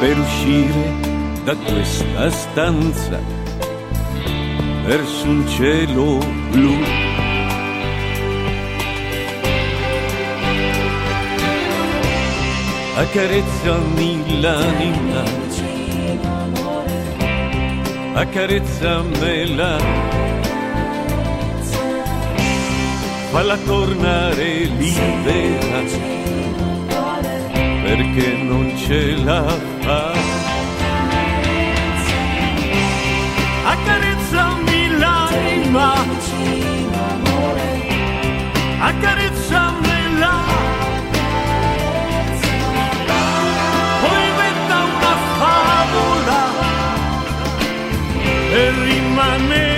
per uscire da questa stanza verso un cielo blu. Accarezzami l'anima, accarezzamela, falla tornare libera perché non ce la fa. Accarezzami l'anima, accarezzamela. Poi inventa una favola per rimanere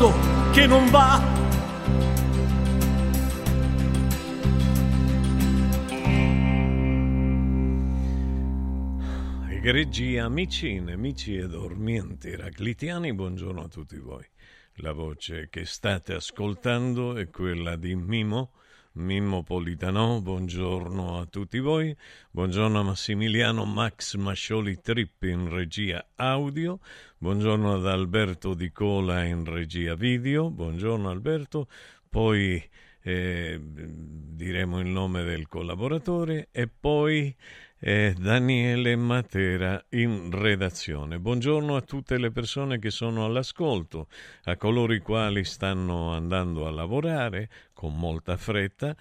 mondo che non va. Egregi amici, nemici e dormienti eraclitiani, buongiorno a tutti voi. La voce che state ascoltando è quella di Mimo, Mimmo Politano, buongiorno a tutti voi, buongiorno a Massimiliano Max Mascioli Trippi in regia audio, buongiorno ad Alberto Di Cola in regia video, buongiorno Alberto, poi eh, diremo il nome del collaboratore. E poi e Daniele Matera in redazione. Buongiorno a tutte le persone che sono all'ascolto, a coloro i quali stanno andando a lavorare con molta fretta,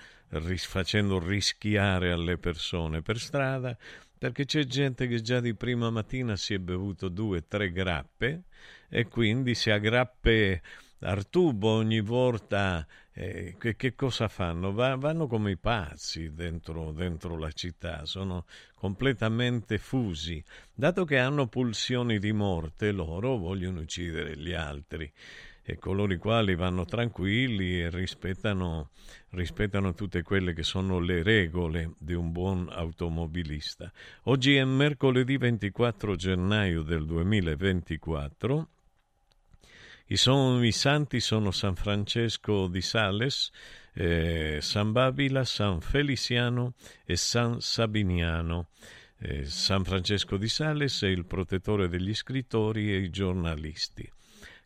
facendo rischiare alle persone per strada, perché c'è gente che già di prima mattina si è bevuto due tre grappe e quindi si aggrappe al tubo ogni volta. Eh, che, che, cosa fanno? Va, vanno come i pazzi dentro, dentro la città, sono completamente fusi. Dato che hanno pulsioni di morte, loro vogliono uccidere gli altri e coloro i quali vanno tranquilli e rispettano, rispettano tutte quelle che sono le regole di un buon automobilista. Oggi è mercoledì 24 gennaio del 2024. I, son, I, santi sono San Francesco di Sales, eh, San Babila, San Feliciano e San Sabiniano. Eh, San Francesco di Sales è il protettore degli scrittori e i giornalisti.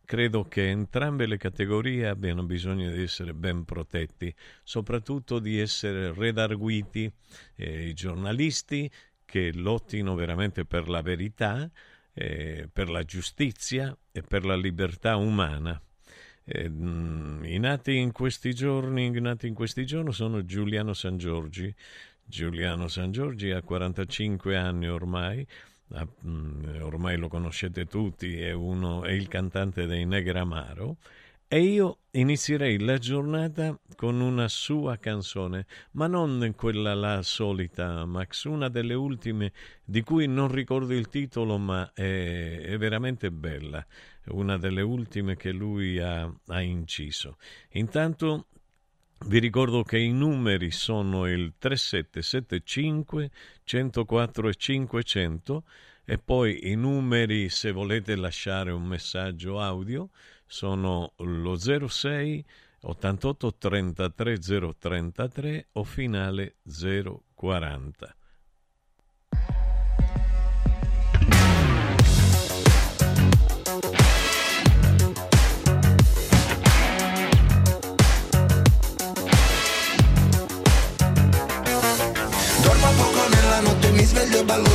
Credo che entrambe le categorie abbiano bisogno di essere ben protetti, soprattutto di essere redarguiti eh, i giornalisti che lottino veramente per la verità, eh, per la giustizia e per la libertà umana. Eh, I nati in questi giorni, nati in questi giorni sono Giuliano San Giorgi. Giuliano San Giorgi ha 45 anni ormai, mm, ormai lo conoscete tutti, è, uno, è il cantante dei Negramaro, e io inizierei la giornata con una sua canzone, ma non quella la solita, Max, una delle ultime di cui non ricordo il titolo, ma è, è veramente bella, una delle ultime che lui ha, ha inciso. Intanto vi ricordo che i numeri sono il 3775 104 e 500 e poi i numeri se volete lasciare un messaggio audio sono lo 06 88 33 033 o finale 040.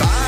E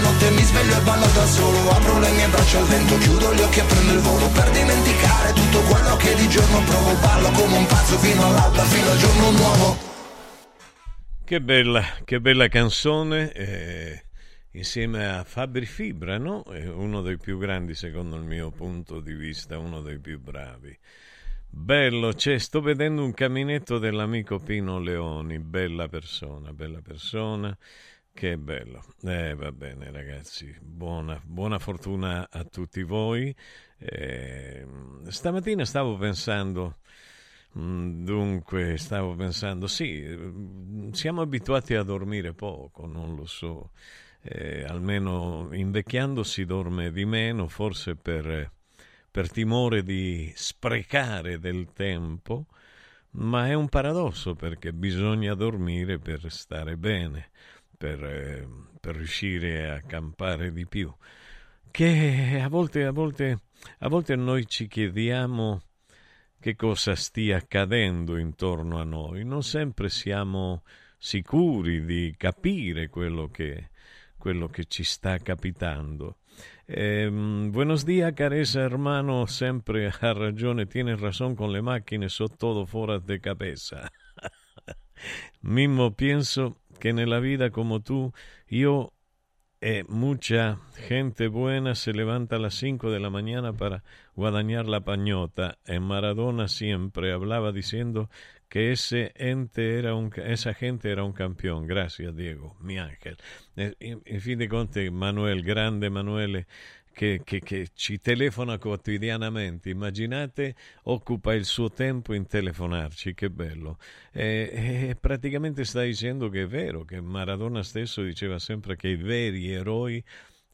notte, mi sveglio e ballo da solo Apro le mie braccia al vento, chiudo gli occhi e prendo il volo Per dimenticare tutto quello che di giorno provo Ballo come un pazzo fino all'alba, fino al giorno nuovo Che bella, che bella canzone, eh, insieme a Fabri Fibra, no? È uno dei più grandi secondo il mio punto di vista, uno dei più bravi. Bello, cioè, sto vedendo un caminetto dell'amico Pino Leoni, bella persona, bella persona, che bello. Eh, va bene ragazzi, buona, buona fortuna a tutti voi. Eh, stamattina stavo pensando Mm, dunque, stavo pensando, sì, mm, siamo abituati a dormire poco, non lo so, eh, almeno invecchiando si dorme di meno, forse per, per timore di sprecare del tempo, ma è un paradosso perché bisogna dormire per stare bene, per, eh, per riuscire a campare di più. Che a volte, a volte, a volte noi ci chiediamo che cosa stia accadendo intorno a noi. Non sempre siamo sicuri di capire quello che, quello che ci sta capitando. Eh, buenos días, careza hermano, sempre ha ragione, tiene razón con le macchine, so todo fuera de cabeza. Mimmo, pienso que nella vita come tu, io e mucha gente buena se levanta a las 5 de la mañana para guadañar la pañota. En Maradona siempre hablaba diciendo que ese ente era un, esa gente era un campeón. Gracias, Diego, mi ángel. En, en fin de conte, Manuel, grande Manuele, che, che, che, ci telefona quotidianamente. Immaginate, occupa il suo tempo in telefonarci, che bello. E, e praticamente sta dicendo che è vero, che Maradona stesso diceva sempre che i veri eroi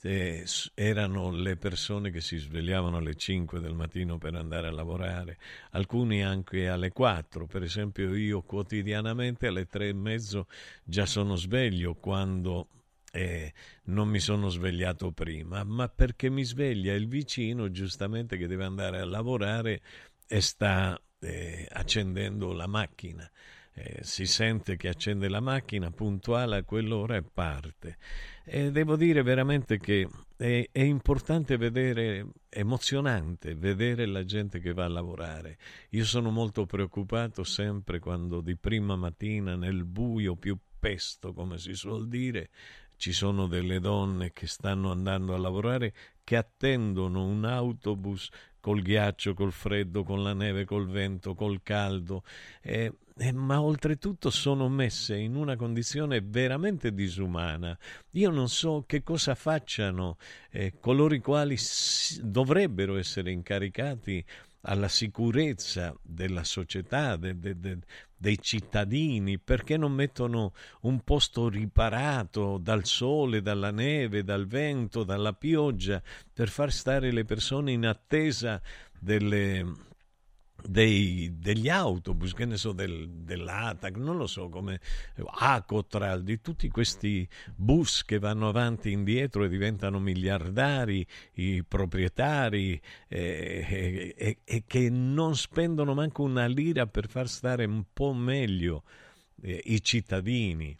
eh, erano le persone che si svegliavano alle 5 del mattino per andare a lavorare, alcuni anche alle 4, per esempio io quotidianamente alle 3 e mezzo già sono sveglio quando eh, non mi sono svegliato prima, ma perché mi sveglia il vicino giustamente che deve andare a lavorare e sta eh, accendendo la macchina. Eh, si sente che accende la macchina puntuale a quell'ora e parte. E devo dire veramente che è, è, importante vedere, emozionante vedere la gente che va a lavorare. Io sono molto preoccupato sempre quando di prima mattina nel buio più pesto, come si suol dire, ci sono delle donne che stanno andando a lavorare che attendono un autobus col ghiaccio, col freddo, con la neve, col vento, col caldo, eh, eh, ma oltretutto sono messe in una condizione veramente disumana. Io non so che cosa facciano eh, coloro i quali s- dovrebbero essere incaricati alla sicurezza della società, de, de, de, dei cittadini, perché non mettono un posto riparato dal sole, dalla neve, dal vento, dalla pioggia, per far stare le persone in attesa delle dei, degli autobus, che ne so, del, dell'ATAC, non lo so, come Acotral, di tutti questi bus che vanno avanti e indietro e diventano miliardari, i proprietari, eh, e, e, che non spendono manco una lira per far stare un po' meglio eh, i cittadini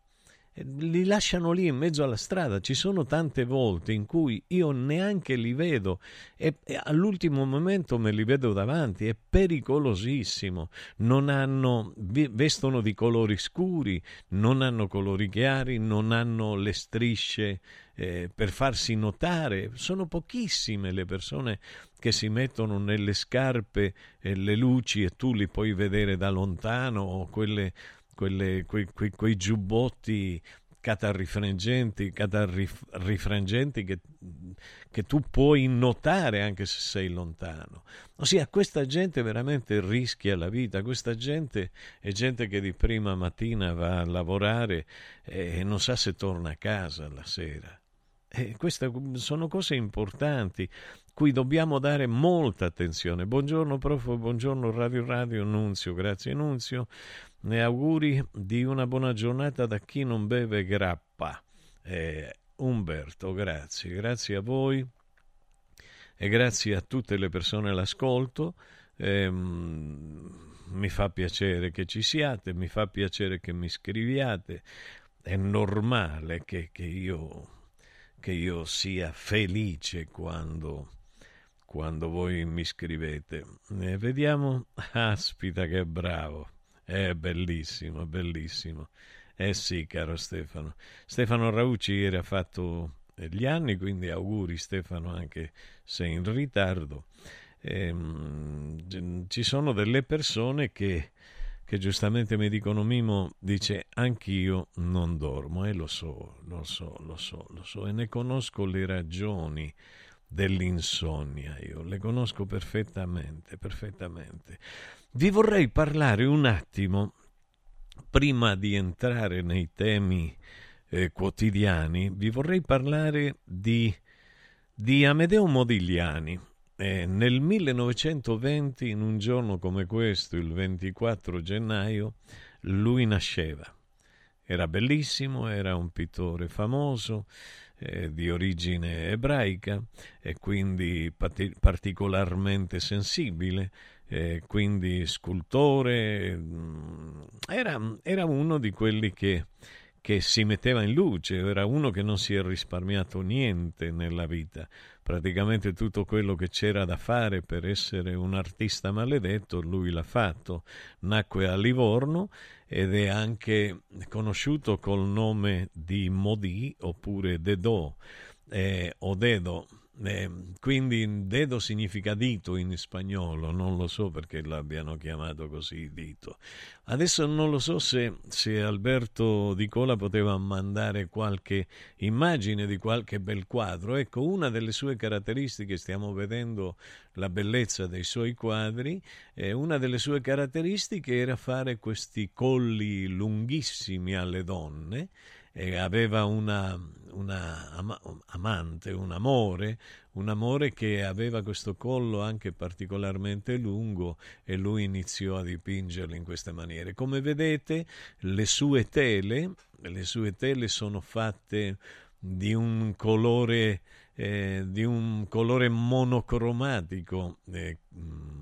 li lasciano lì in mezzo alla strada. Ci sono tante volte in cui io neanche li vedo e, e all'ultimo momento me li vedo davanti. È pericolosissimo. Non hanno, vestono di colori scuri, non hanno colori chiari, non hanno le strisce eh, per farsi notare. Sono pochissime le persone che si mettono nelle scarpe eh, le luci e tu li puoi vedere da lontano o quelle quelle, quei, quei, quei giubbotti catarrifrangenti, catarrifrangenti che, che, tu puoi notare anche se sei lontano. Ossia, questa gente veramente rischia la vita, questa gente è gente che di prima mattina va a lavorare e non sa se torna a casa la sera. E queste sono cose importanti cui dobbiamo dare molta attenzione. Buongiorno prof, buongiorno Radio Radio Nunzio, grazie Nunzio. Ne auguri di una buona giornata da chi non beve grappa. Eh, Umberto, grazie, grazie a voi e grazie a tutte le persone all'ascolto. Eh, mi fa piacere che ci siate, mi fa piacere che mi scriviate. È normale che, che, io, che io sia felice quando, quando voi mi scrivete. Eh, vediamo, aspita che bravo. È bellissimo, bellissimo. Eh sì, caro Stefano. Stefano Raucci ieri ha fatto gli anni, quindi auguri Stefano anche se in ritardo. Ehm, ci sono delle persone che, che giustamente mi dicono Mimo dice anch'io non dormo e lo so, lo so, lo so, lo so e ne conosco le ragioni dell'insonnia, io le conosco perfettamente, perfettamente. Vi vorrei parlare un attimo, prima di entrare nei temi eh, quotidiani, vi vorrei parlare di, di Amedeo Modigliani. Eh, nel 1920, in un giorno come questo, il 24 gennaio, lui nasceva. Era bellissimo, era un pittore famoso, eh, di origine ebraica e quindi pati- particolarmente sensibile, eh, quindi scultore, mm, era, era, uno di quelli che, che si metteva in luce, era uno che non si è risparmiato niente nella vita, praticamente tutto quello che c'era da fare per essere un artista maledetto lui l'ha fatto, nacque a Livorno ed è anche conosciuto col nome di Modi oppure Dedò eh, o Dedo. Eh, quindi dedo significa dito in spagnolo, non lo so perché l'abbiano chiamato così dito. Adesso non lo so se, se Alberto Di Cola poteva mandare qualche immagine di qualche bel quadro. Ecco, una delle sue caratteristiche, stiamo vedendo la bellezza dei suoi quadri, eh, una delle sue caratteristiche era fare questi colli lunghissimi alle donne e aveva una, una ama, amante, un amore, un amore che aveva questo collo anche particolarmente lungo e lui iniziò a dipingerlo in queste maniere. Come vedete, le sue tele, le sue tele sono fatte di un colore eh, di un colore monocromatico eh,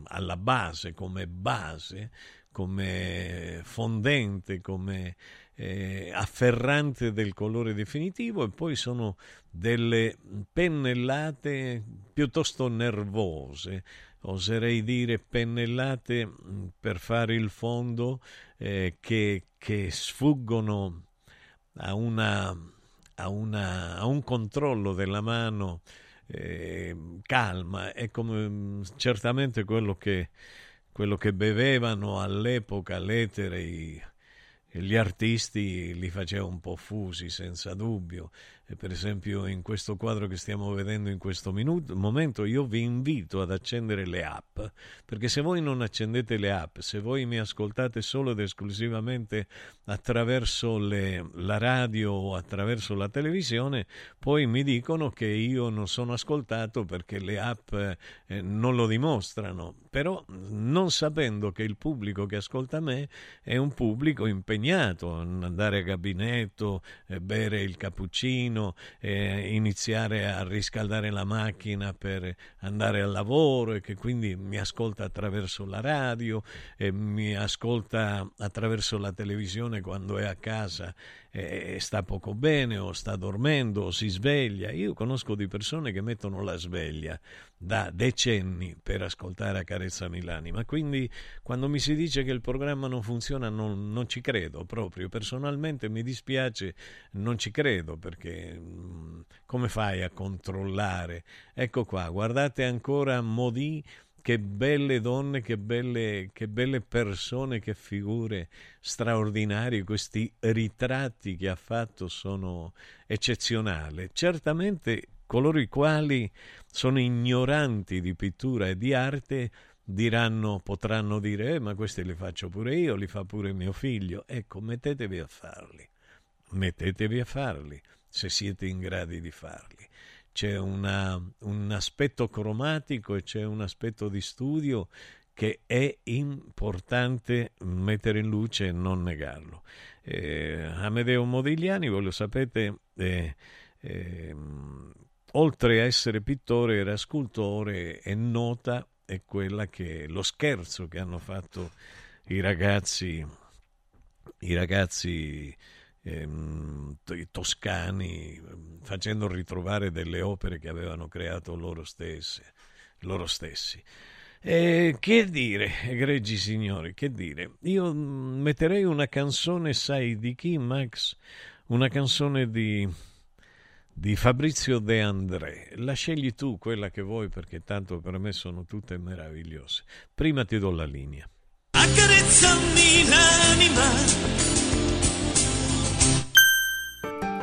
alla base, come base, come fondente, come eh, afferrante del colore definitivo e poi sono delle pennellate piuttosto nervose, oserei dire pennellate mm, per fare il fondo eh, che, che, sfuggono a, una, a, una, a, un controllo della mano eh, calma, è come mm, certamente quello che, quello che bevevano all'epoca l'etere i, gli artisti li faceva un po' fusi, senza dubbio. E per esempio in questo quadro che stiamo vedendo in questo minuto, momento io vi invito ad accendere le app, perché se voi non accendete le app, se voi mi ascoltate solo ed esclusivamente attraverso le, la radio o attraverso la televisione, poi mi dicono che io non sono ascoltato perché le app eh, non lo dimostrano. Però non sapendo che il pubblico che ascolta me è un pubblico impegnato ad andare a gabinetto, eh, bere il cappuccino, mattino, eh, iniziare a riscaldare la macchina per andare al lavoro e che quindi mi ascolta attraverso la radio, e mi ascolta attraverso la televisione quando è a casa e sta poco bene o sta dormendo o si sveglia. Io conosco di persone che mettono la sveglia da decenni per ascoltare a Carezzami l'anima, quindi quando mi si dice che il programma non funziona non, non ci credo proprio, personalmente mi dispiace, non ci credo perché mm, come fai a controllare? Ecco qua, guardate ancora Modi che belle donne, che belle, che belle persone, che figure straordinarie. Questi ritratti che ha fatto sono eccezionali. Certamente coloro i quali sono ignoranti di pittura e di arte diranno, potranno dire, eh, ma questi li faccio pure io, li fa pure mio figlio. Ecco, mettetevi a farli, mettetevi a farli se siete in grado di farli c'è una, un aspetto cromatico e c'è un aspetto di studio che è importante mettere in luce e non negarlo. Eh, Amedeo Modigliani, voi lo sapete, eh, eh, oltre a essere pittore era scultore e nota è quella che lo scherzo che hanno fatto i ragazzi, i ragazzi ehm, toscani, facendo ritrovare delle opere che avevano creato loro, stesse, loro stessi. E che dire, egregi signori, che dire? Io metterei una canzone, sai di chi, Max? Una canzone di, di Fabrizio De André. La scegli tu, quella che vuoi, perché tanto per me sono tutte meravigliose. Prima ti do la linea. Accarezzami l'anima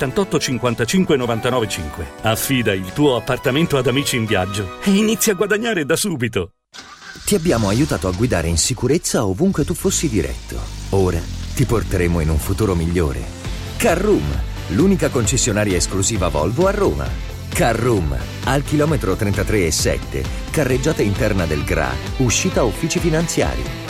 78 55 99 5. Affida il tuo appartamento ad amici in viaggio e inizia a guadagnare da subito. Ti abbiamo aiutato a guidare in sicurezza ovunque tu fossi diretto. Ora ti porteremo in un futuro migliore. Carroom, l'unica concessionaria esclusiva Volvo a Roma. Carroom, al chilometro 33 e 7, carreggiata interna del GRA, uscita uffici finanziari.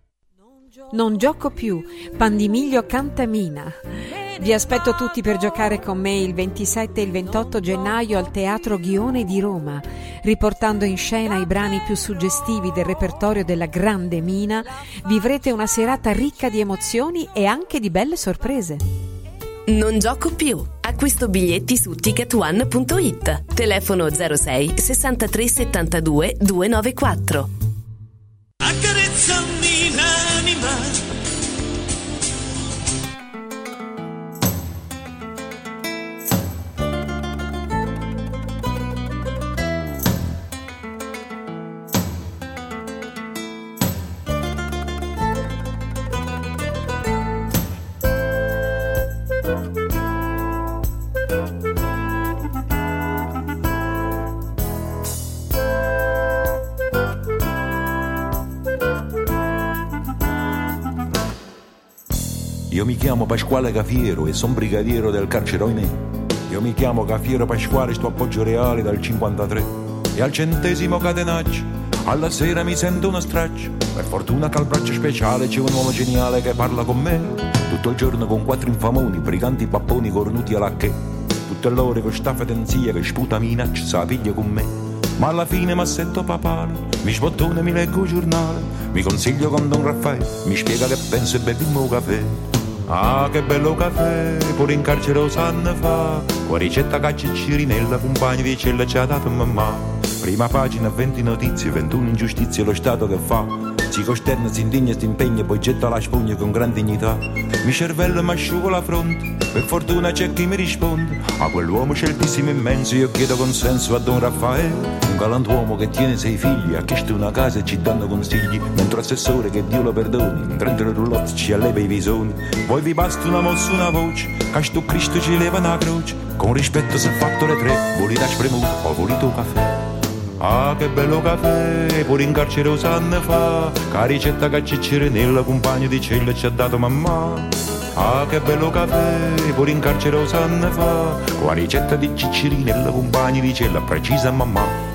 non gioco più. Pandimiglio Cantamina. Vi aspetto tutti per giocare con me il 27 e il 28 gennaio al Teatro Ghione di Roma, riportando in scena i brani più suggestivi del repertorio della Grande Mina. Vivrete una serata ricca di emozioni e anche di belle sorprese. Non gioco più. Acquisto biglietti su ticketone.it. Telefono 06 63 72 294. Accarezzami Pasquale Cafiero e sono brigadiero del carcere Oinè. Io mi chiamo Cafiero Pasquale, sto appoggio reale dal 53. E al centesimo catenaccio, alla sera mi sento una straccia. Per fortuna che al braccio speciale c'è un uomo geniale che parla con me tutto il giorno con quattro infamoni, briganti papponi cornuti alla che. Tutte l'ore con sta fedenzia che sputa minaccia, sa piglia con me. Ma alla fine mi assetto papale, mi sbottone, mi leggo il giornale, mi consiglio con Don Raffaele, mi spiega che penso e beviamo un caffè. Ah, che bello caffè, pure in carcere lo sanno fa, con ricetta e cirinella, compagni di cella ci ha dato mamma. Prima pagina, 20 notizie, 21 ingiustizie, lo Stato che fa. Si costerna, si indigna, si impegna, poi getta la spugna con gran dignità. Mi cervello mi asciugo la fronte, per fortuna c'è chi mi risponde. A quell'uomo sceltissimo immenso io chiedo consenso a Don Raffaele, un galantuomo che tiene sei figli, ha chiesto una casa e ci danno consigli, mentre assessore che Dio lo perdoni, in 30 roulotte ci alleva i visoni. Poi vi basta una mossa, una voce, che sto Cristo ci leva una croce, con rispetto se fatto le tre, volete spremuto o volete un caffè. Ah, che bello caffè, pure in carcere lo sanno fa, che ricetta che c'è nella compagna di cella ci ha dato mamma. Ah, che bello caffè, pure in carcere lo sanno fa, la ricetta di Ciccirinella, compagni di cella, precisa mamma.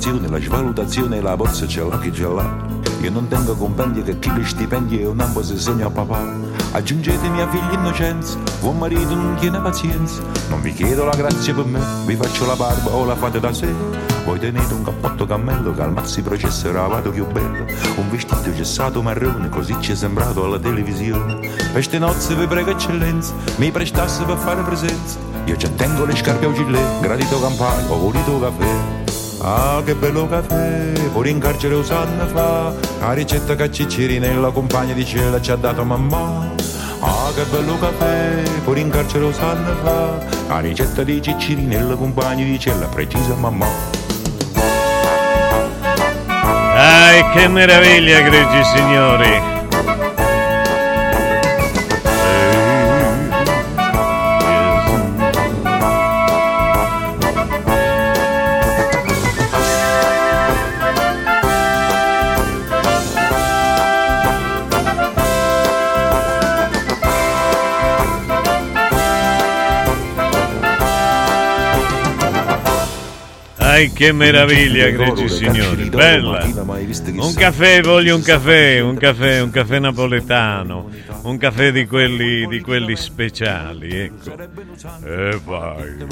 L'inflazione, la svalutazione la borsa c'è là che c'è là. Io non tengo compendi che chi li stipendi è un ambo se segno a papà. Aggiungetemi a figli innocenza, buon marito non tiene pazienza. Non vi chiedo la grazia per me, vi faccio la barba o la fate da sé. Voi tenete un cappotto cammello che al mazzi processerà vado più bello. Un vestito gessato marrone, così ci è sembrato alla televisione. Per ste nozze vi prego eccellenza, mi prestasse per fare presenza. Io ci tengo le scarpe a gilet, gradito campano, ho voluto caffè. Ah, che bello caffè, pure in carcere lo sanno fa, la ricetta che Ciccirinella, compagna di cella, ci ha dato mamma. Ah, che bello caffè, pure in carcere lo sanno fa, la ricetta di Ciccirinella, compagna di cella, precisa mamma. Ai, che meraviglia, egregi signori! Ai che meraviglia, egregi signori, bella! Un caffè, voglio un caffè, un caffè, un caffè napoletano, un caffè di quelli, di quelli speciali, ecco. E vai.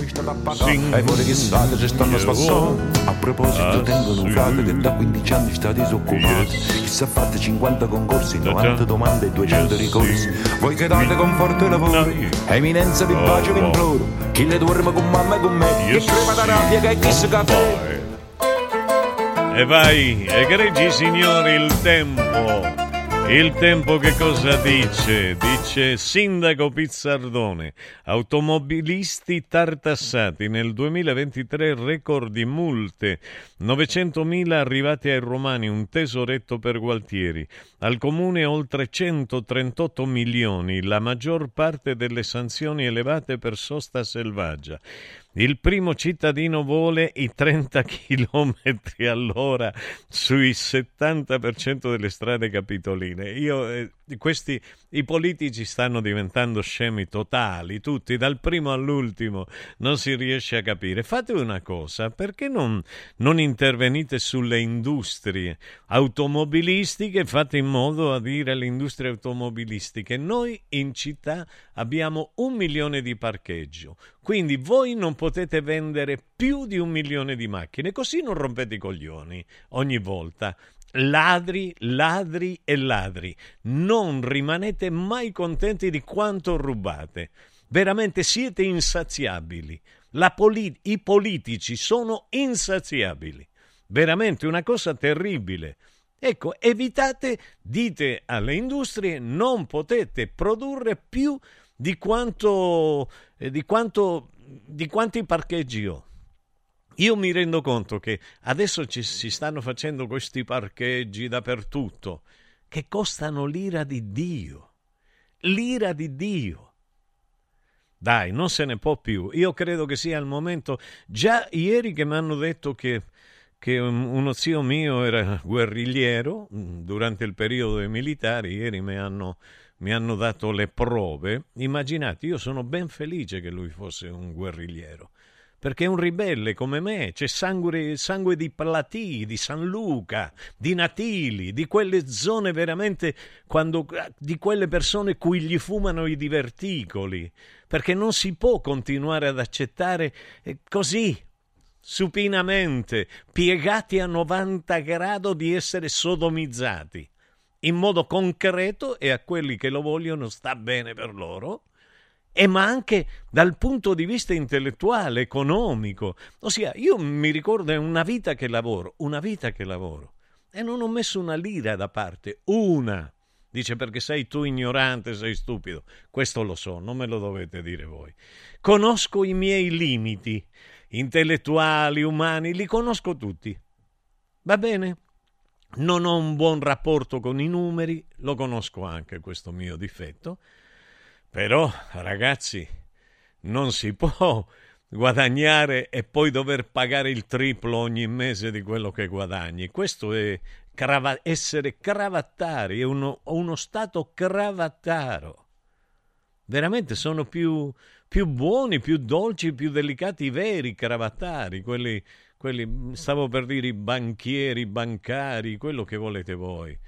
E vorrei che state ci stanno spassando. A proposito, tengono un frate che da 15 anni sta disoccupato. Chissà fatte 50 concorsi, 90 domande e 200 ricorsi. Voi che date conforto e lavoro, eminenza vi bacio vi imploro. Chi le dorme con mamma e con me, che crema da rabbia che chi si caffè. E vai, egregi signori, il tempo. Il tempo che cosa dice? Dice Sindaco Pizzardone, automobilisti tartassati nel 2023 record di multe, 900.000 arrivati ai romani, un tesoretto per Gualtieri, al comune oltre 138 milioni, la maggior parte delle sanzioni elevate per sosta selvaggia. Il primo cittadino vuole i 30 km all'ora sui 70% delle strade capitoline. Io, eh, questi, I politici stanno diventando scemi totali, tutti, dal primo all'ultimo, non si riesce a capire. Fate una cosa, perché non, non intervenite sulle industrie automobilistiche? Fate in modo a dire alle industrie automobilistiche, noi in città abbiamo un milione di parcheggio, quindi voi non potete vendere più di un milione di macchine, così non rompete i coglioni ogni volta. Ladri, ladri e ladri. Non rimanete mai contenti di quanto rubate. Veramente siete insaziabili. Poli- I politici sono insaziabili. Veramente una cosa terribile. Ecco, evitate, dite alle industrie, non potete produrre più di quanto, eh, di quanto, di quanti parcheggi ho. Io mi rendo conto che adesso ci si stanno facendo questi parcheggi dappertutto che costano l'ira di Dio. L'ira di Dio. Dai, non se ne può più. Io credo che sia il momento. Già ieri che mi hanno detto che, che uno zio mio era guerrigliero mm, durante il periodo dei militari, ieri mi hanno, mi hanno dato le prove. Immaginate, io sono ben felice che lui fosse un guerrigliero perché è un ribelle come me, c'è sangue, sangue, di Platì, di San Luca, di Natili, di quelle zone veramente, quando, di quelle persone cui gli fumano i diverticoli, perché non si può continuare ad accettare eh, così, supinamente, piegati a 90 gradi di essere sodomizzati, in modo concreto e a quelli che lo vogliono sta bene per loro, e ma anche dal punto di vista intellettuale, economico. Ossia, io mi ricordo è una vita che lavoro, una vita che lavoro e non ho messo una lira da parte, una. Dice perché sei tu ignorante, sei stupido. Questo lo so, non me lo dovete dire voi. Conosco i miei limiti intellettuali, umani, li conosco tutti. Va bene? Non ho un buon rapporto con i numeri, lo conosco anche questo mio difetto però, ragazzi, non si può guadagnare e poi dover pagare il triplo ogni mese di quello che guadagni. Questo è crava- essere cravattari, è uno, uno stato cravattaro. Veramente sono più, più, buoni, più dolci, più delicati i veri cravattari, quelli, quelli, stavo per dire i banchieri, bancari, quello che volete voi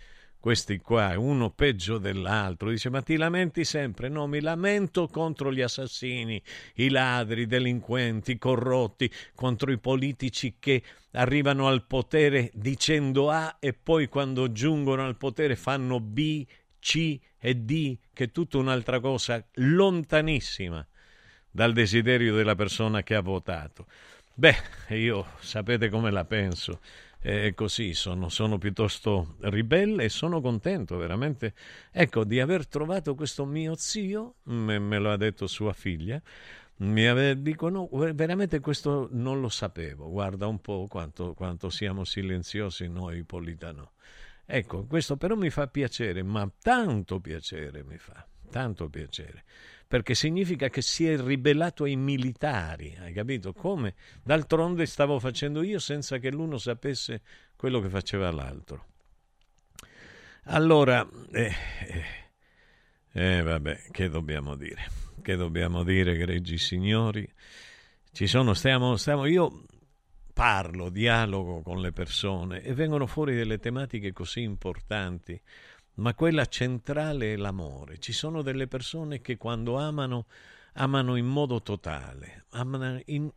questi qua, uno peggio dell'altro, dice ma ti lamenti sempre? No, mi lamento contro gli assassini, i ladri, i delinquenti, i corrotti, contro i politici che arrivano al potere dicendo A e poi quando giungono al potere fanno B, C e D, che è tutta un'altra cosa lontanissima dal desiderio della persona che ha votato. Beh, io sapete come la penso eh, così, sono, sono, piuttosto ribelle e sono contento veramente ecco, di aver trovato questo mio zio, me, me lo ha detto sua figlia, mi ave, dicono veramente questo non lo sapevo, guarda un po' quanto, quanto siamo silenziosi noi Politano. Ecco, questo però mi fa piacere, ma tanto piacere mi fa, tanto piacere perché significa che si è ribellato ai militari, hai capito? Come? D'altronde stavo facendo io senza che l'uno sapesse quello che faceva l'altro. Allora, eh, eh, eh, vabbè, che dobbiamo dire? Che dobbiamo dire, gregi signori? Ci sono, stiamo, stiamo, io parlo, dialogo con le persone e vengono fuori delle tematiche così importanti ma quella centrale è l'amore. Ci sono delle persone che quando amano, amano in modo totale in,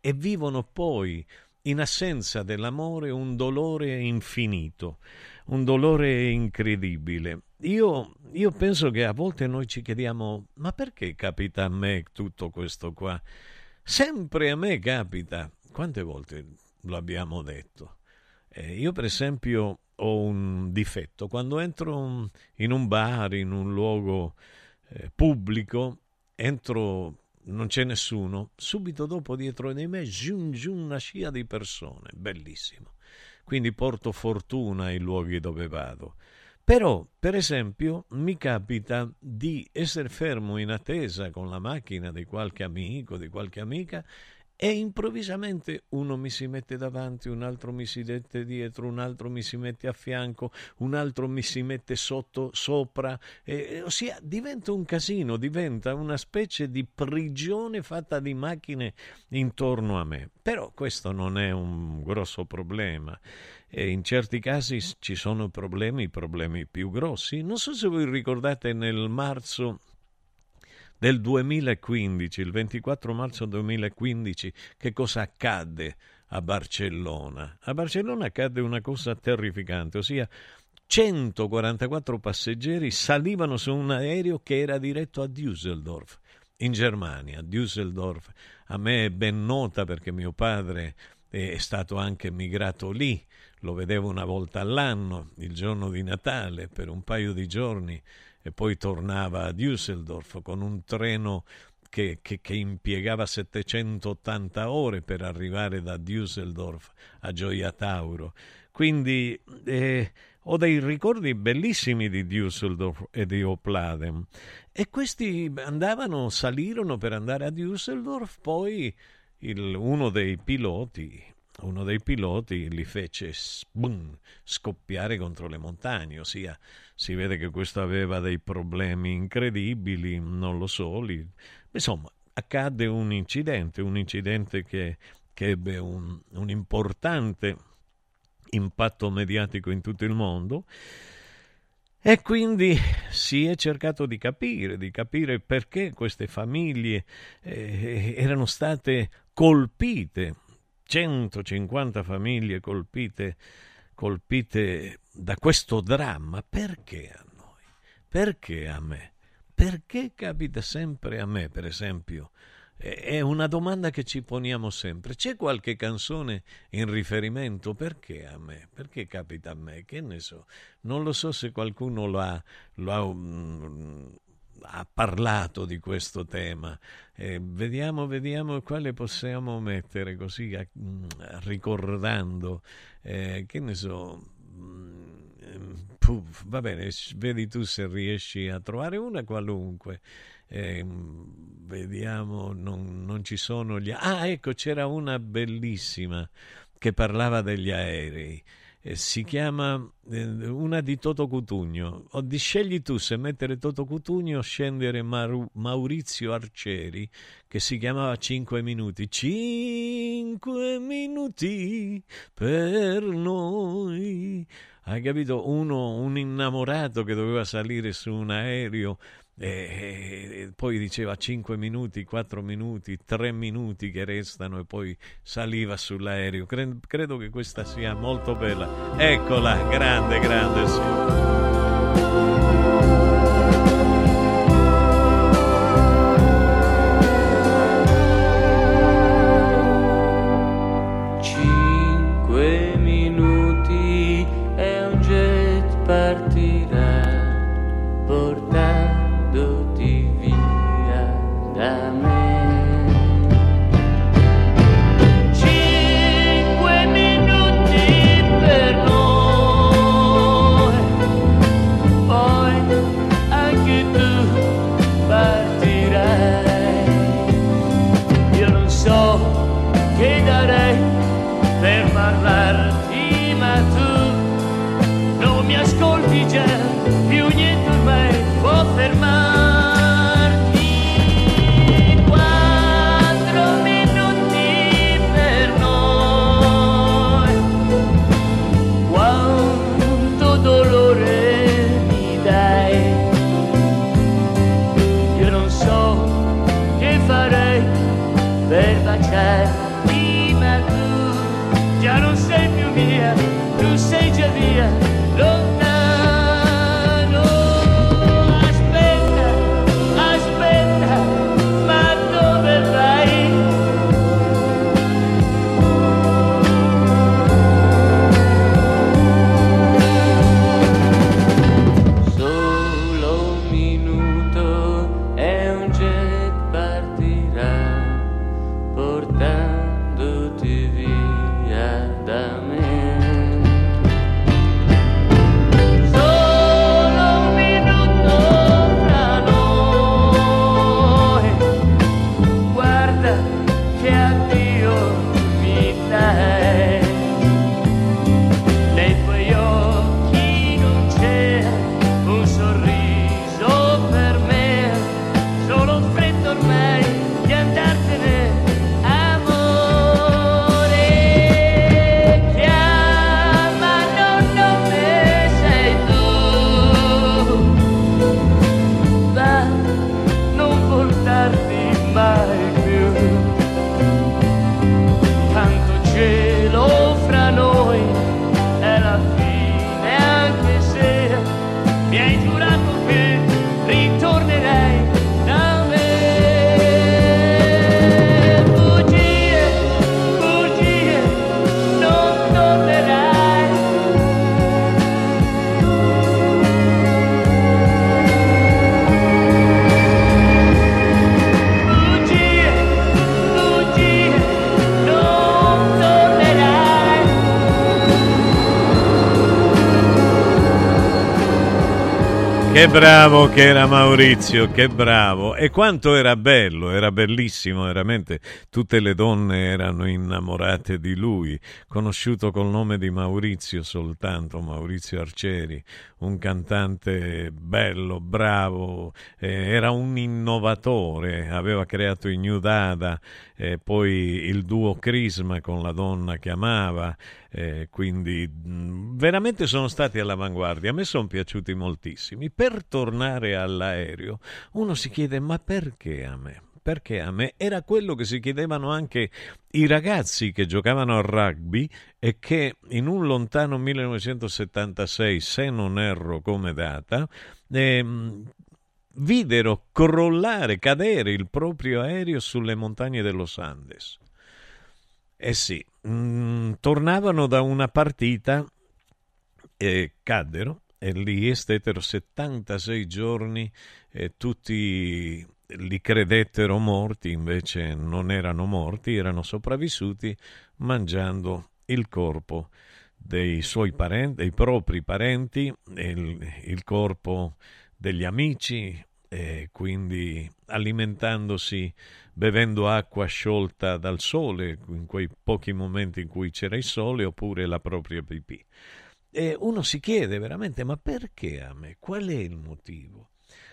e vivono poi in assenza dell'amore un dolore infinito, un dolore incredibile. Io, io, penso che a volte noi ci chiediamo, ma perché capita a me tutto questo qua? Sempre a me capita. Quante volte lo abbiamo detto? Eh, io per esempio ho un difetto. Quando entro in un bar, in un luogo eh, pubblico, entro, non c'è nessuno, subito dopo dietro di me giun giun una scia di persone, bellissimo. Quindi porto fortuna ai luoghi dove vado. Però, per esempio, mi capita di essere fermo in attesa con la macchina di qualche amico, di qualche amica e improvvisamente uno mi si mette davanti, un altro mi si mette dietro, un altro mi si mette a fianco, un altro mi si mette sotto, sopra, eh, ossia diventa un casino, diventa una specie di prigione fatta di macchine intorno a me. Però questo non è un grosso problema. E in certi casi ci sono problemi, problemi più grossi. Non so se voi ricordate nel marzo del 2015, il 24 marzo 2015, che cosa accadde a Barcellona? A Barcellona accadde una cosa terrificante, ossia 144 passeggeri salivano su un aereo che era diretto a Düsseldorf, in Germania. Düsseldorf a me è ben nota perché mio padre è stato anche migrato lì, lo vedevo una volta all'anno, il giorno di Natale, per un paio di giorni e poi tornava a Düsseldorf con un treno che, che, che, impiegava 780 ore per arrivare da Düsseldorf a Gioia Tauro. Quindi eh, ho dei ricordi bellissimi di Düsseldorf e di Opladen e questi andavano, salirono per andare a Düsseldorf, poi il, uno dei piloti, uno dei piloti li fece boom, scoppiare contro le montagne, ossia si vede che questo aveva dei problemi incredibili, non lo so, li, insomma accadde un incidente, un incidente che, che ebbe un, un importante impatto mediatico in tutto il mondo e quindi si è cercato di capire, di capire perché queste famiglie eh, erano state colpite, 150 famiglie colpite, colpite da questo dramma. Perché a noi? Perché a me? Perché capita sempre a me, per esempio, è una domanda che ci poniamo sempre. C'è qualche canzone in riferimento? Perché a me? Perché capita a me? Che ne so? Non lo so se qualcuno lo ha, lo ha, um, ha parlato di questo tema. Eh, vediamo, vediamo quale possiamo mettere così, a, mm, ricordando, eh, che ne so. Um, puff, va bene, vedi tu se riesci a trovare una qualunque. Eh, vediamo, non, non, ci sono gli... Ah, ecco, c'era una bellissima che parlava degli aerei. Eh, si chiama eh, una di Toto Cutugno. O di scegli tu se mettere Toto Cutugno o scendere Maru, Maurizio Arcieri, che si chiamava 5 minuti. 5 minuti per noi. Hai capito? Uno, un innamorato che doveva salire su un aereo e poi diceva 5 minuti, 4 minuti, 3 minuti che restano e poi saliva sull'aereo. Credo che questa sia molto bella. Eccola, grande, grande, sì. Che bravo che era Maurizio, che bravo. E quanto era bello, era bellissimo, veramente. Tutte le donne erano innamorate di lui, conosciuto col nome di Maurizio soltanto, Maurizio Arcieri, un cantante bello, bravo, eh, era un innovatore, aveva creato i New Dada, eh, poi il duo Crisma con la donna che amava, eh, quindi mh, veramente sono stati all'avanguardia, a me sono piaciuti moltissimi. Per tornare all'aereo, uno si chiede ma perché a me? perché a me era quello che si chiedevano anche i ragazzi che giocavano a rugby e che in un lontano 1976, se non erro come data, ehm, videro crollare, cadere il proprio aereo sulle montagne dello Andes. Eh sì, mm, tornavano da una partita e caddero e lì stettero 76 giorni e tutti li credettero morti, invece non erano morti, erano sopravvissuti mangiando il corpo dei suoi parenti, dei propri parenti, il, il corpo degli amici e quindi alimentandosi, bevendo acqua sciolta dal sole in quei pochi momenti in cui c'era il sole oppure la propria pipì. E uno si chiede veramente ma perché a me? Qual è il motivo?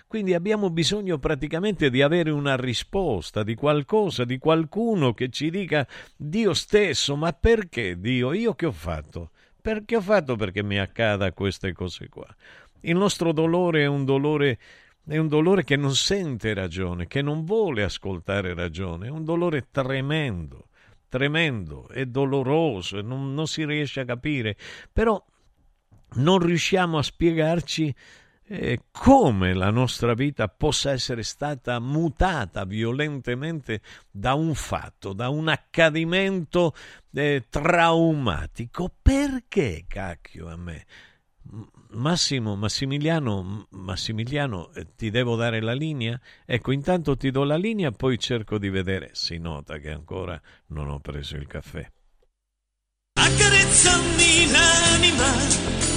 Quindi abbiamo bisogno praticamente di avere una risposta, di qualcosa, di qualcuno che ci dica Dio stesso, ma perché Dio? Io che ho fatto? Perché ho fatto perché mi accada queste cose qua? Il nostro dolore è un dolore è un dolore che non sente ragione, che non vuole ascoltare ragione, è un dolore tremendo, tremendo, è doloroso, non, non si riesce a capire, però non riusciamo a spiegarci eh, come la nostra vita possa essere stata mutata violentemente da un fatto, da un accadimento eh, traumatico. Perché, cacchio, a me? Massimo, Massimiliano, Massimiliano, eh, ti devo dare la linea? Ecco, intanto ti do la linea, poi cerco di vedere. Si nota che ancora non ho preso il caffè. Accarezzami l'anima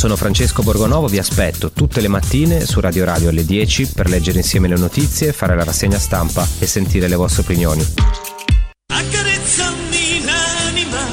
Sono Francesco Borgonovo, vi aspetto tutte le mattine su Radio Radio alle 10 per leggere insieme le notizie, fare la rassegna stampa e sentire le vostre opinioni. Accarezzami l'anima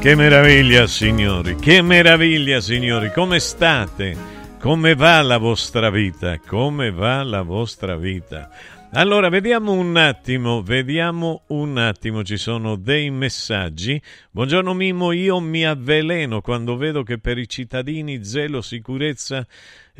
Che meraviglia, signori, che meraviglia, signori, come state? Come va la vostra vita? Come va la vostra vita? Allora, vediamo un attimo, vediamo un attimo, ci sono dei messaggi. Buongiorno Mimo, io mi avveleno quando vedo che per i cittadini zero sicurezza,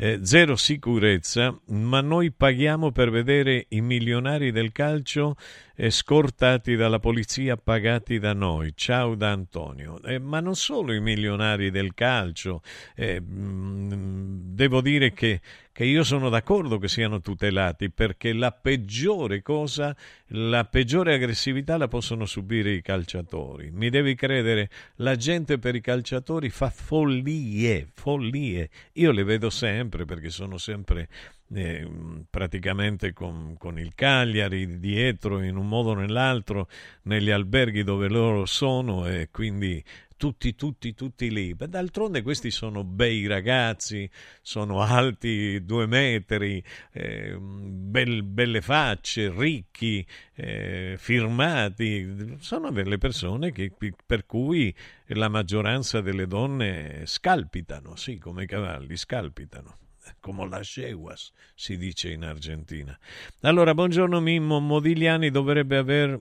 eh, zero sicurezza, ma noi paghiamo per vedere i milionari del calcio eh, scortati dalla polizia, pagati da noi. Ciao da Antonio. Eh, ma non solo i milionari del calcio, eh, mh, devo dire che che io sono d'accordo che siano tutelati perché la peggiore cosa, la peggiore aggressività la possono subire i calciatori. Mi devi credere, la gente per i calciatori fa follie, follie. Io le vedo sempre perché sono sempre eh, praticamente con, con, il Cagliari dietro in un modo o nell'altro negli alberghi dove loro sono e quindi tutti, tutti, tutti lì. Beh, d'altronde questi sono bei ragazzi, sono alti due metri, eh, bel, belle facce, ricchi, eh, firmati. Sono delle persone che, per cui la maggioranza delle donne scalpitano, sì, come i cavalli, scalpitano come la Cheguas si dice in Argentina. Allora, buongiorno Mimmo, Modigliani dovrebbe aver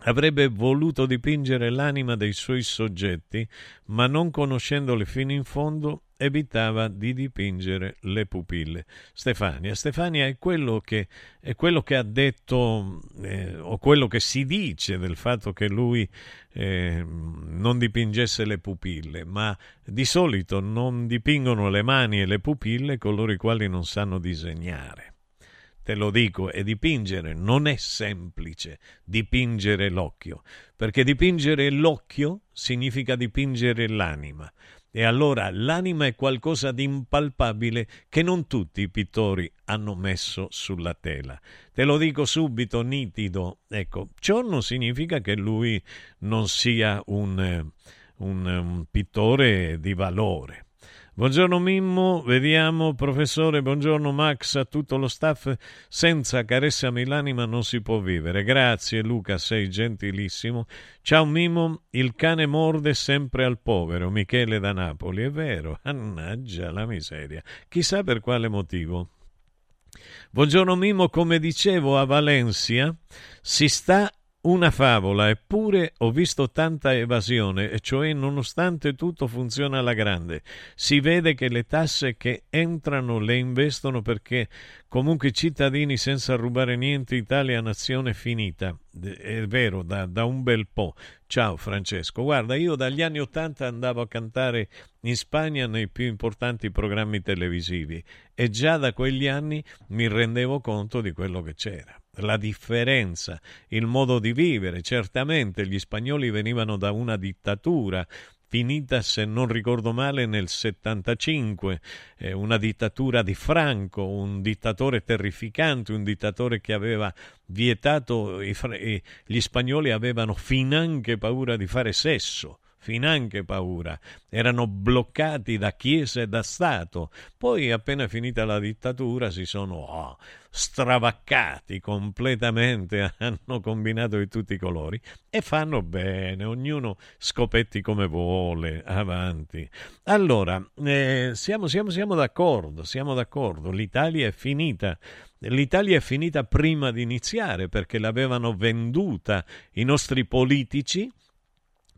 avrebbe voluto dipingere l'anima dei suoi soggetti, ma non conoscendole fino in fondo evitava di dipingere le pupille. Stefania, Stefania è quello che, è quello che ha detto eh, o quello che si dice del fatto che lui eh, non dipingesse le pupille, ma di solito non dipingono le mani e le pupille coloro i quali non sanno disegnare te lo dico, e dipingere non è semplice, dipingere l'occhio, perché dipingere l'occhio significa dipingere l'anima. E allora l'anima è qualcosa di impalpabile che non tutti i pittori hanno messo sulla tela. Te lo dico subito, nitido. Ecco, ciò non significa che lui non sia un, un, un pittore di valore. Buongiorno Mimmo, vediamo professore, buongiorno Max, a tutto lo staff. Senza caressami l'anima non si può vivere. Grazie Luca, sei gentilissimo. Ciao Mimmo, il cane morde sempre al povero. Michele da Napoli, è vero, annaggia la miseria. Chissà per quale motivo. Buongiorno Mimmo, come dicevo a Valencia si sta una favola, eppure ho visto tanta evasione, e cioè nonostante tutto funziona alla grande. Si vede che le tasse che entrano le investono perché comunque i cittadini senza rubare niente, Italia nazione finita. È vero, da, da un bel po'. Ciao Francesco, guarda, io dagli anni Ottanta andavo a cantare in Spagna nei più importanti programmi televisivi e già da quegli anni mi rendevo conto di quello che c'era la differenza, il modo di vivere. Certamente gli spagnoli venivano da una dittatura finita, se non ricordo male, nel 75, eh, una dittatura di Franco, un dittatore terrificante, un dittatore che aveva vietato, i, gli spagnoli avevano finanche paura di fare sesso finanche paura. Erano bloccati da Chiesa e da Stato. Poi, appena finita la dittatura, si sono oh, stravaccati completamente, hanno combinato di tutti i colori e fanno bene, ognuno scopetti come vuole, avanti. Allora, eh, siamo, siamo, siamo d'accordo, siamo d'accordo, l'Italia è finita. L'Italia è finita prima di iniziare perché l'avevano venduta i nostri politici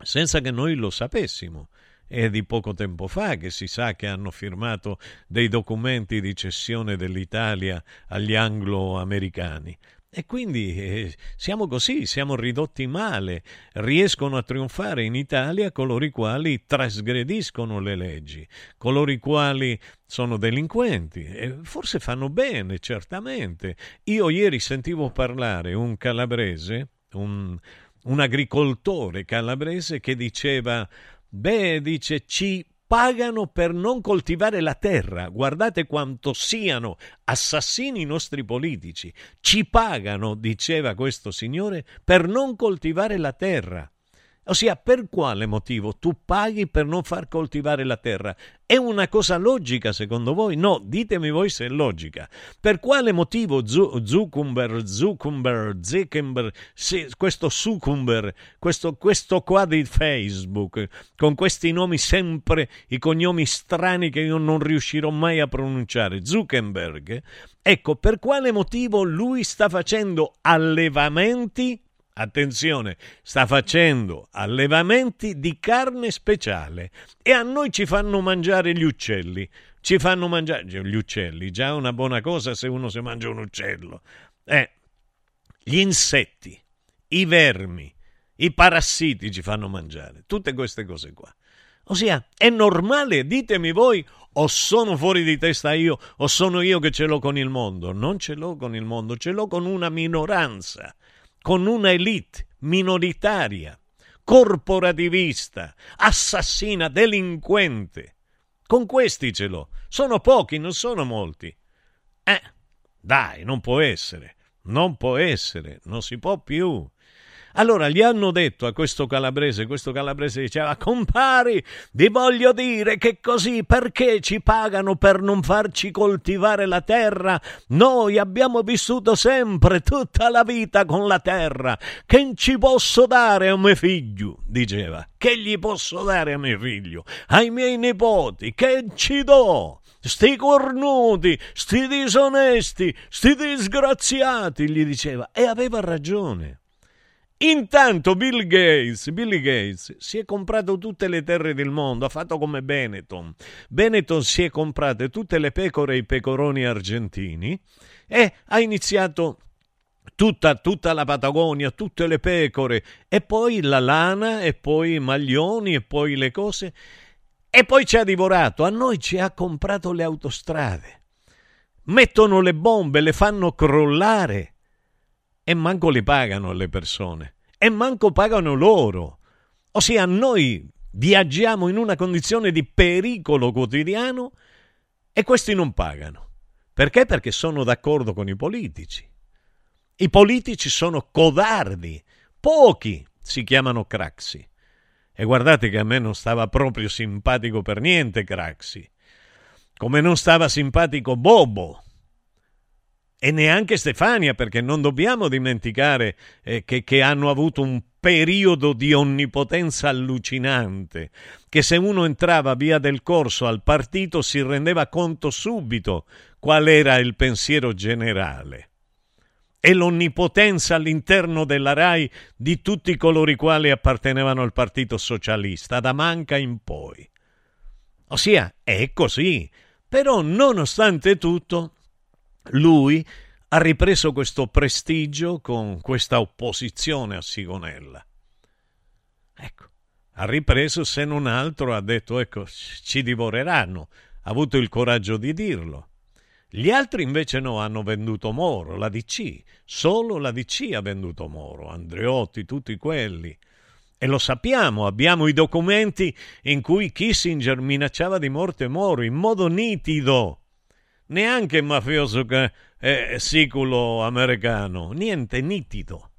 senza che noi lo sapessimo. È di poco tempo fa che si sa che hanno firmato dei documenti di cessione dell'Italia agli anglo-americani. E quindi eh, siamo così, siamo ridotti male. Riescono a trionfare in Italia coloro i quali trasgrediscono le leggi, coloro i quali sono delinquenti. E forse fanno bene, certamente. Io ieri sentivo parlare un calabrese, un, un agricoltore calabrese che diceva, beh, dice, ci pagano per non coltivare la terra. Guardate quanto siano assassini i nostri politici. Ci pagano, diceva questo signore, per non coltivare la terra. Ossia, per quale motivo tu paghi per non far coltivare la terra? È una cosa logica secondo voi? No, ditemi voi se è logica. Per quale motivo Zuckerberg, Zuckerberg, Zuckerberg, questo Zuckerberg, questo, questo qua di Facebook, con questi nomi sempre, i cognomi strani che io non riuscirò mai a pronunciare, Zuckerberg, ecco, per quale motivo lui sta facendo allevamenti attenzione, sta facendo allevamenti di carne speciale e a noi ci fanno mangiare gli uccelli. Ci fanno mangiare gli uccelli, già una buona cosa se uno si mangia un uccello. Eh, gli insetti, i vermi, i parassiti ci fanno mangiare, tutte queste cose qua. Ossia, è normale, ditemi voi, o sono fuori di testa io, o sono io che ce l'ho con il mondo. Non ce l'ho con il mondo, ce l'ho con una minoranza con una elite minoritaria, corporativista, assassina, delinquente. Con questi ce l'ho. Sono pochi, non sono molti. Eh, dai, non può essere. Non può essere, non si può più. Allora gli hanno detto a questo calabrese, questo calabrese diceva, compari, vi voglio dire che così perché ci pagano per non farci coltivare la terra? Noi abbiamo vissuto sempre, tutta la vita con la terra. Che ci posso dare a mio figlio? diceva. Che gli posso dare a mio figlio? Ai miei nipoti? Che ci do? Sti cornuti, sti disonesti, sti disgraziati, gli diceva. E aveva ragione. Intanto Bill Gates, Billy Gates si è comprato tutte le terre del mondo, ha fatto come Benetton. Benetton si è comprate tutte le pecore e i pecoroni argentini e ha iniziato tutta, tutta la Patagonia, tutte le pecore e poi la lana e poi i maglioni e poi le cose e poi ci ha divorato, a noi ci ha comprato le autostrade. Mettono le bombe, le fanno crollare e manco li pagano le persone e manco pagano loro. Ossia, noi viaggiamo in una condizione di pericolo quotidiano e questi non pagano. Perché? Perché sono d'accordo con i politici. I politici sono codardi, pochi si chiamano Craxi. E guardate che a me non stava proprio simpatico per niente Craxi, come non stava simpatico Bobo e neanche Stefania, perché non dobbiamo dimenticare eh, che, che hanno avuto un periodo di onnipotenza allucinante, che se uno entrava via del corso al partito si rendeva conto subito qual era il pensiero generale. e l'onnipotenza all'interno della RAI di tutti coloro i quali appartenevano al Partito Socialista, da Manca in poi. Ossia, è così. Però, nonostante tutto, lui ha ripreso questo prestigio con questa opposizione a Sigonella. Ecco, ha ripreso, se non altro, ha detto, ecco, ci divoreranno. Ha avuto il coraggio di dirlo. Gli altri invece no, hanno venduto Moro, la DC. Solo la DC ha venduto Moro, Andreotti, tutti quelli. E lo sappiamo, abbiamo i documenti in cui Kissinger minacciava di morte Moro in modo nitido. Neanche mafioso che siculo americano, niente, nitido.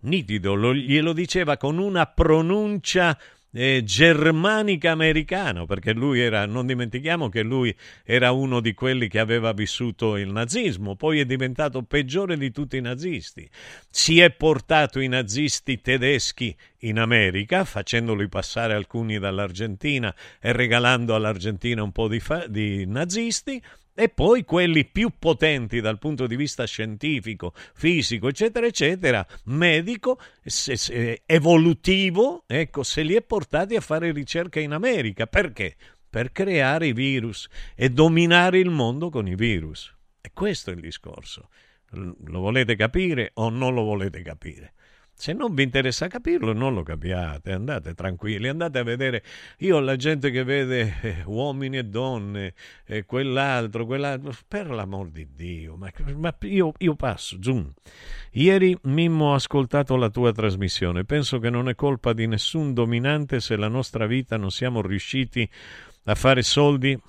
Nitido, lo, glielo diceva con una pronuncia eh, germanica americano, perché lui era, non dimentichiamo che lui era uno di quelli che aveva vissuto il nazismo, poi è diventato peggiore di tutti i nazisti. Si è portato i nazisti tedeschi in America, facendoli passare alcuni dall'Argentina e regalando all'Argentina un po' di, fa- di nazisti, e poi quelli più potenti dal punto di vista scientifico, fisico, eccetera, eccetera, medico, se, se, evolutivo, ecco, se li è portati a fare ricerca in America. Perché? Per creare i virus e dominare il mondo con i virus. E questo è il discorso. Lo volete capire o non lo volete capire? Se non vi interessa capirlo, non lo capiate, andate tranquilli, andate a vedere. Io ho la gente che vede eh, uomini e donne, eh, quell'altro, quell'altro, per l'amor di Dio, ma, ma io, io, passo, zoom. Ieri Mimmo ho ascoltato la tua trasmissione, penso che non è colpa di nessun dominante se la nostra vita non siamo riusciti a fare soldi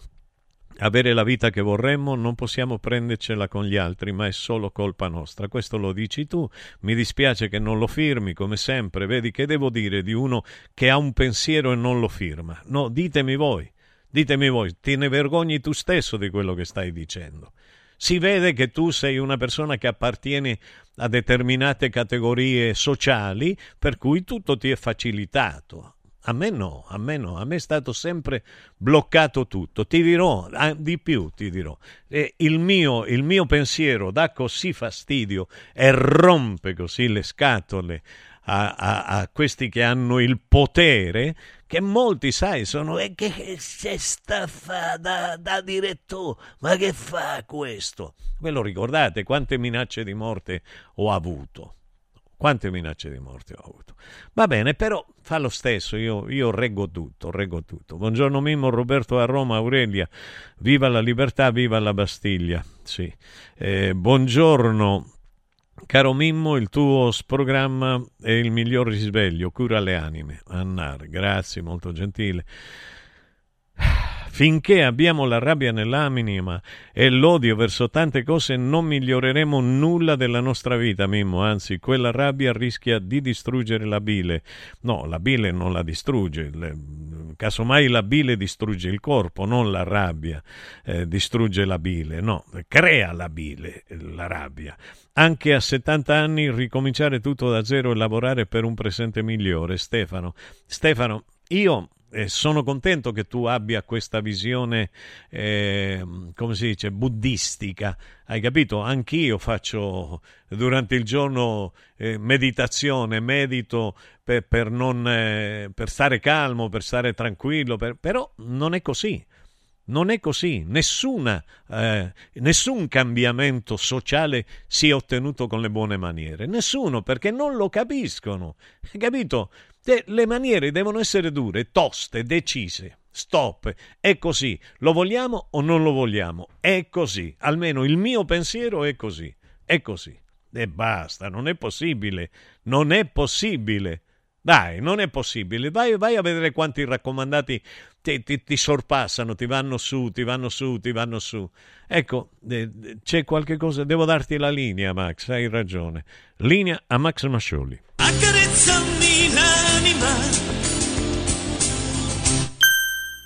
avere la vita che vorremmo non possiamo prendercela con gli altri, ma è solo colpa nostra. Questo lo dici tu. Mi dispiace che non lo firmi, come sempre. Vedi che devo dire di uno che ha un pensiero e non lo firma? No, ditemi voi. Ditemi voi, ti ne vergogni tu stesso di quello che stai dicendo. Si vede che tu sei una persona che appartiene a determinate categorie sociali, per cui tutto ti è facilitato. A me no, a me no, a me è stato sempre bloccato tutto. Ti dirò, di più ti dirò, eh, il, mio, il mio pensiero dà così fastidio e rompe così le scatole a, a, a, questi che hanno il potere, che molti, sai, sono e che se sta fa da, da direttore, ma che fa questo? Ve lo ricordate quante minacce di morte ho avuto? Quante minacce di morte ho avuto? Va bene, però fa lo stesso, io, io reggo tutto, reggo tutto. Buongiorno Mimmo, Roberto a Roma, Aurelia, viva la libertà, viva la Bastiglia. Sì. Eh, buongiorno, caro Mimmo, il tuo programma è il miglior risveglio, cura le anime. Annar, grazie, molto gentile. Finché abbiamo la rabbia nell'anima e l'odio verso tante cose non miglioreremo nulla della nostra vita, Mimmo, anzi quella rabbia rischia di distruggere la bile. No, la bile non la distrugge, le, casomai la bile distrugge il corpo, non la rabbia eh, distrugge la bile, no, crea la bile, la rabbia. Anche a 70 anni ricominciare tutto da zero e lavorare per un presente migliore. Stefano, Stefano, io eh, sono contento che tu abbia questa visione, eh, come si dice, buddistica. Hai capito? Anch'io faccio durante il giorno eh, meditazione, medito per, per, non, eh, per, stare calmo, per stare tranquillo, per, però non è così. Non è così, Nessuna, eh, nessun cambiamento sociale si è ottenuto con le buone maniere, nessuno perché non lo capiscono, capito? Le maniere devono essere dure, toste, decise. Stop, è così. Lo vogliamo o non lo vogliamo? È così. Almeno il mio pensiero è così. È così. E basta, non è possibile. Non è possibile. Dai, non è possibile. Vai, vai a vedere quanti raccomandati ti, ti, ti, sorpassano, ti vanno su, ti vanno su, ti vanno su. Ecco, eh, c'è qualche cosa. Devo darti la linea, Max, hai ragione. Linea a Max Mascioli.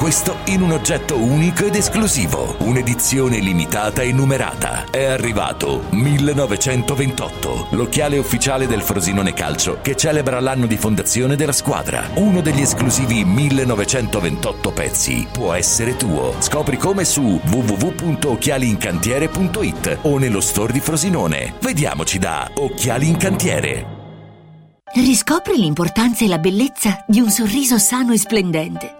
questo in un oggetto unico ed esclusivo. Un'edizione limitata e numerata. È arrivato 1928, l'occhiale ufficiale del Frosinone Calcio che celebra l'anno di fondazione della squadra. Uno degli esclusivi 1928 pezzi può essere tuo. Scopri come su www.occhialiincantiere.it o nello store di Frosinone. Vediamoci da Occhiali in Cantiere. Riscopri l'importanza e la bellezza di un sorriso sano e splendente.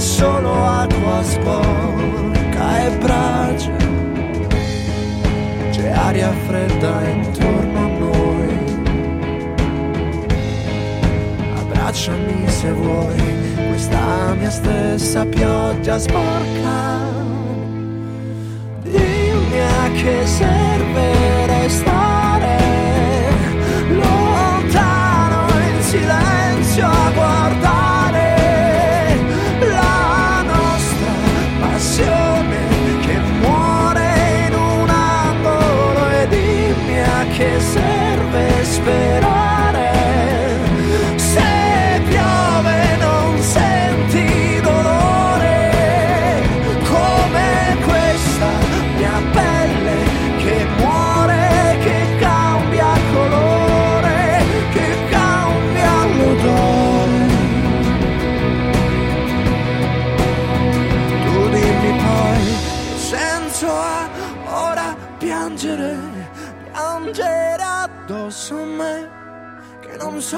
Solo acqua sporca e brace. C'è aria fredda intorno a noi. Abbracciami se vuoi questa mia stessa pioggia sporca. Dimmi a che serve restare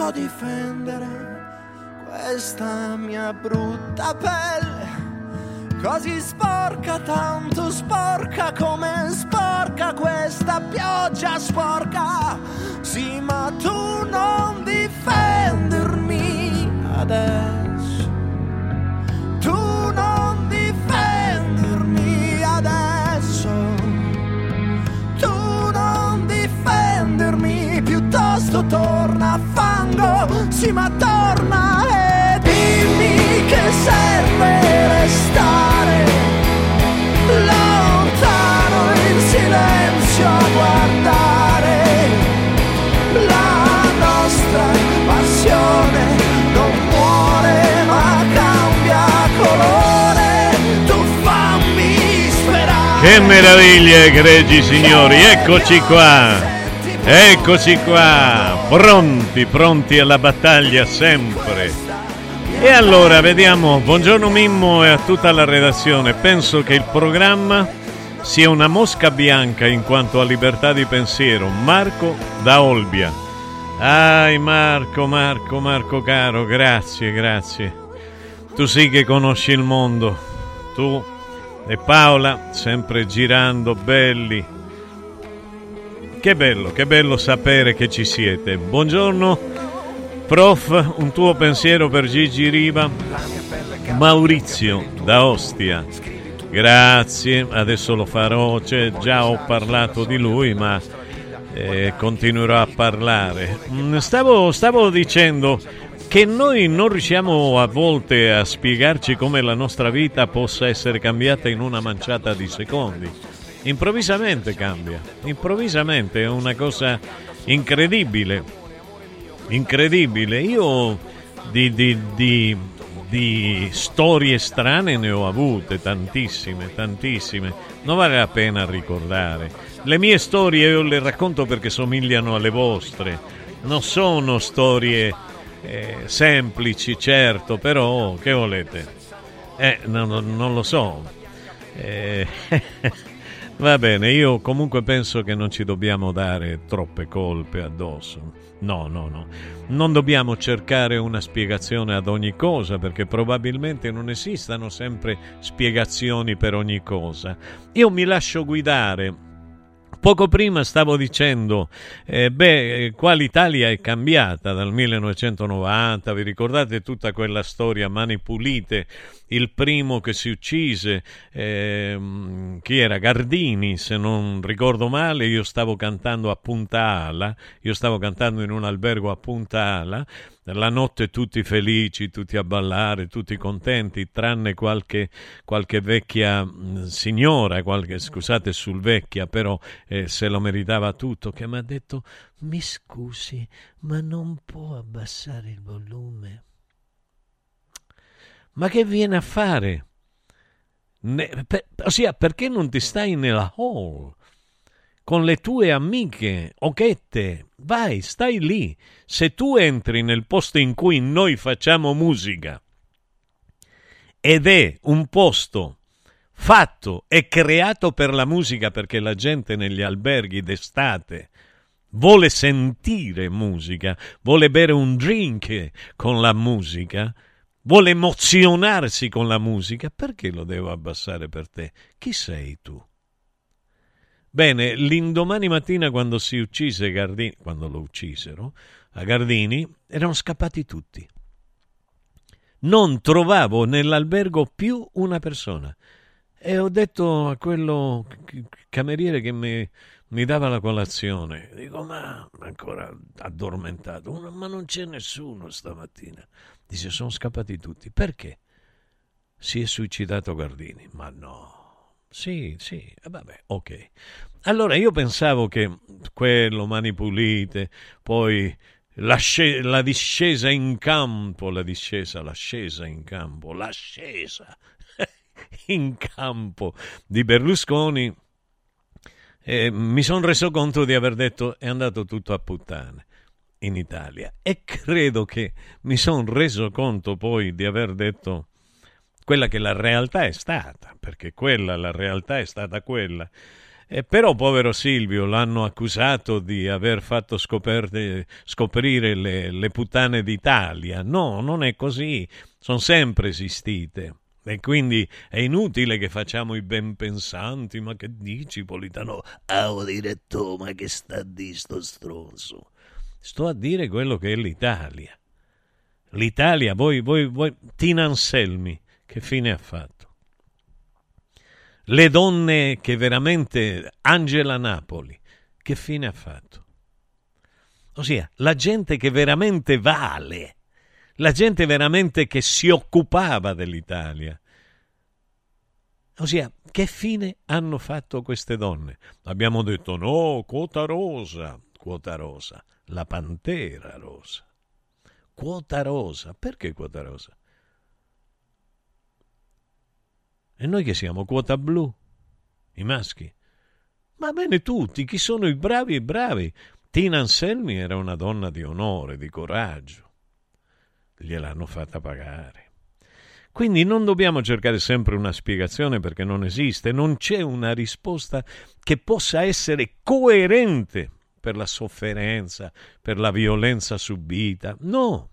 so difendere questa mia brutta pelle. Così sporca, tanto sporca come sporca questa pioggia sporca. Sì, ma tu non difendermi adesso. Piuttosto torna fango. Sì, ma torna e dimmi che serve restare lontano in silenzio a guardare la nostra passione non muore ma cambia colore tu fammi sperare Che meraviglia, egregi signori, eccoci qua. Eccoci qua, pronti, pronti alla battaglia sempre. E allora vediamo, buongiorno Mimmo e a tutta la redazione. Penso che il programma sia una mosca bianca in quanto a libertà di pensiero. Marco da Olbia. Ai Marco, Marco, Marco caro, grazie, grazie. Tu sì che conosci il mondo. Tu e Paola sempre girando belli. Che bello, che bello sapere che ci siete. Buongiorno, prof, un tuo pensiero per Gigi Riva. Maurizio da Ostia. Grazie, adesso lo farò, cioè, già ho parlato di lui, ma eh, continuerò a parlare. Mm, Stavo, stavo dicendo che noi non riusciamo a volte a spiegarci come la nostra vita possa essere cambiata in una manciata di secondi. Improvvisamente cambia, improvvisamente è una cosa incredibile, incredibile. Io di, di, di, di storie strane ne ho avute tantissime, tantissime. Non vale la pena ricordare. Le mie storie io le racconto perché somigliano alle vostre. Non sono storie eh, semplici, certo, però che volete? Eh, no, no, non lo so. Eh, va bene, io comunque penso che non ci dobbiamo dare troppe colpe addosso. No, no, no. Non dobbiamo cercare una spiegazione ad ogni cosa perché probabilmente non esistano sempre spiegazioni per ogni cosa. Io mi lascio guidare Poco prima stavo dicendo, eh, beh, qua l'Italia è cambiata dal 1990, vi ricordate tutta quella storia, mani pulite, il primo che si uccise, eh, chi era? Gardini, se non ricordo male, io stavo cantando a Punta Ala, io stavo cantando in un albergo a Punta Ala, la notte tutti felici, tutti a ballare, tutti contenti, tranne qualche, qualche vecchia mm, signora, qualche, scusate sul vecchia, però eh, se lo meritava tutto, che mi ha detto, mi scusi, ma non può abbassare il volume? Ma che viene a fare? Ne, per, ossia, perché non ti stai nella hall? Con le tue amiche, occhette, vai, stai lì. Se tu entri nel posto in cui noi facciamo musica ed è un posto fatto e creato per la musica perché la gente negli alberghi d'estate vuole sentire musica, vuole bere un drink con la musica, vuole emozionarsi con la musica, perché lo devo abbassare per te? Chi sei tu? Bene, l'indomani mattina quando si uccise Gardini, quando lo uccisero, a Gardini, erano scappati tutti. Non trovavo nell'albergo più una persona. E ho detto a quello cameriere che mi, mi dava la colazione, dico, ma ancora addormentato, ma non c'è nessuno stamattina. Dice, sono scappati tutti. Perché? Si è suicidato Gardini. Ma no. Sì, sì, eh, vabbè, ok. Allora io pensavo che quello, mani pulite, poi l'asce- la discesa in campo, la discesa, l'ascesa in campo, l'ascesa in campo di Berlusconi, eh, mi sono reso conto di aver detto è andato tutto a puttane in Italia e credo che mi sono reso conto poi di aver detto quella che la realtà è stata, perché quella, la realtà è stata quella. E però, povero Silvio, l'hanno accusato di aver fatto scoperte, scoprire le, le puttane d'Italia. No, non è così, sono sempre esistite. E quindi è inutile che facciamo i ben pensanti, ma che dici, Politano? Ah, direttore, ma che sta a dire sto stronzo? Sto a dire quello che è l'Italia. L'Italia, voi, voi, voi, Tina Anselmi, che fine ha fatto? Le donne che veramente... Angela Napoli, che fine ha fatto? Ossia, la gente che veramente vale, la gente veramente che si occupava dell'Italia. Ossia, che fine hanno fatto queste donne? Abbiamo detto no, quota rosa, quota rosa, la pantera rosa. Quota rosa, perché quota rosa? E noi che siamo quota blu? I maschi? Ma bene tutti, chi sono i bravi e bravi? Tina Anselmi era una donna di onore, di coraggio. Gliel'hanno fatta pagare. Quindi non dobbiamo cercare sempre una spiegazione perché non esiste, non c'è una risposta che possa essere coerente per la sofferenza, per la violenza subita. No.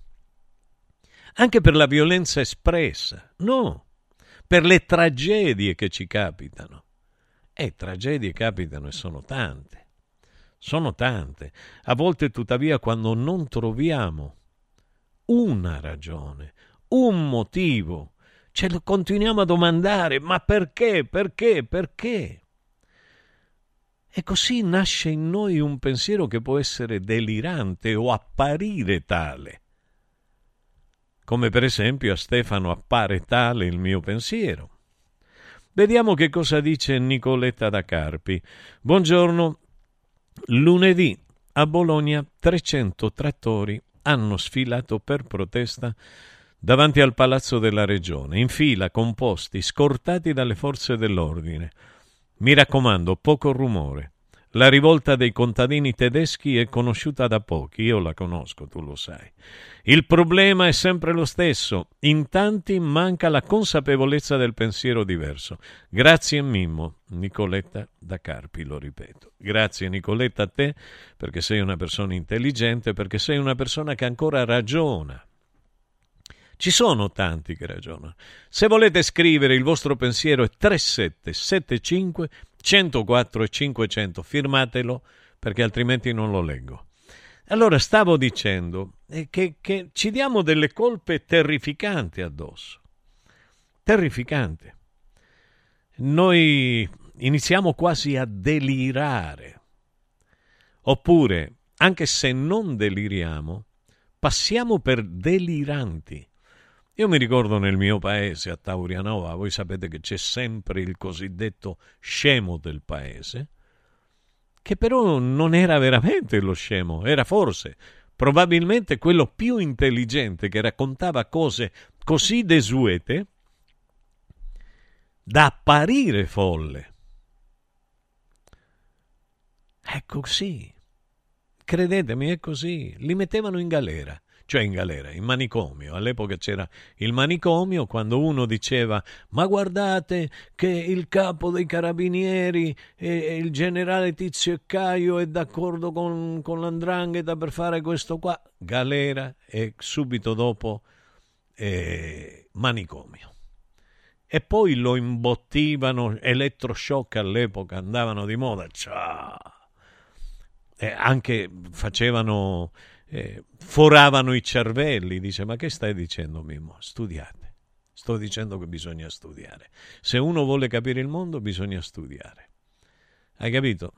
Anche per la violenza espressa. No per le tragedie che ci capitano. E tragedie capitano e sono tante. Sono tante. A volte tuttavia quando non troviamo una ragione, un motivo, ce lo continuiamo a domandare, ma perché, perché, perché? E così nasce in noi un pensiero che può essere delirante o apparire tale come per esempio a Stefano appare tale il mio pensiero. Vediamo che cosa dice Nicoletta da Carpi. Buongiorno. Lunedì a Bologna 300 trattori hanno sfilato per protesta davanti al palazzo della regione, in fila, composti, scortati dalle forze dell'ordine. Mi raccomando, poco rumore. La rivolta dei contadini tedeschi è conosciuta da pochi, io la conosco, tu lo sai. Il problema è sempre lo stesso, in tanti manca la consapevolezza del pensiero diverso. Grazie Mimmo, Nicoletta da Carpi, lo ripeto. Grazie Nicoletta a te perché sei una persona intelligente, perché sei una persona che ancora ragiona. Ci sono tanti che ragionano. Se volete scrivere il vostro pensiero è 3775 104 e 500, firmatelo perché altrimenti non lo leggo. Allora stavo dicendo che, che ci diamo delle colpe terrificanti addosso. Terrificanti. Noi iniziamo quasi a delirare. Oppure, anche se non deliriamo, passiamo per deliranti. Io mi ricordo nel mio paese, a Taurianova, voi sapete che c'è sempre il cosiddetto scemo del paese, che però non era veramente lo scemo, era forse probabilmente quello più intelligente che raccontava cose così desuete da apparire folle. È così. Credetemi, è così. Li mettevano in galera cioè in galera, in manicomio. All'epoca c'era il manicomio quando uno diceva ma guardate che il capo dei carabinieri e il generale Tizio e Caio è d'accordo con, con l'andrangheta per fare questo qua. Galera e subito dopo eh, manicomio. E poi lo imbottivano, elettroshock all'epoca andavano di moda, ciao. E anche facevano eh, foravano i cervelli. Dice, ma che stai dicendo Mimmo? Studiate. Sto dicendo che bisogna studiare. Se uno vuole capire il mondo, bisogna studiare. Hai capito?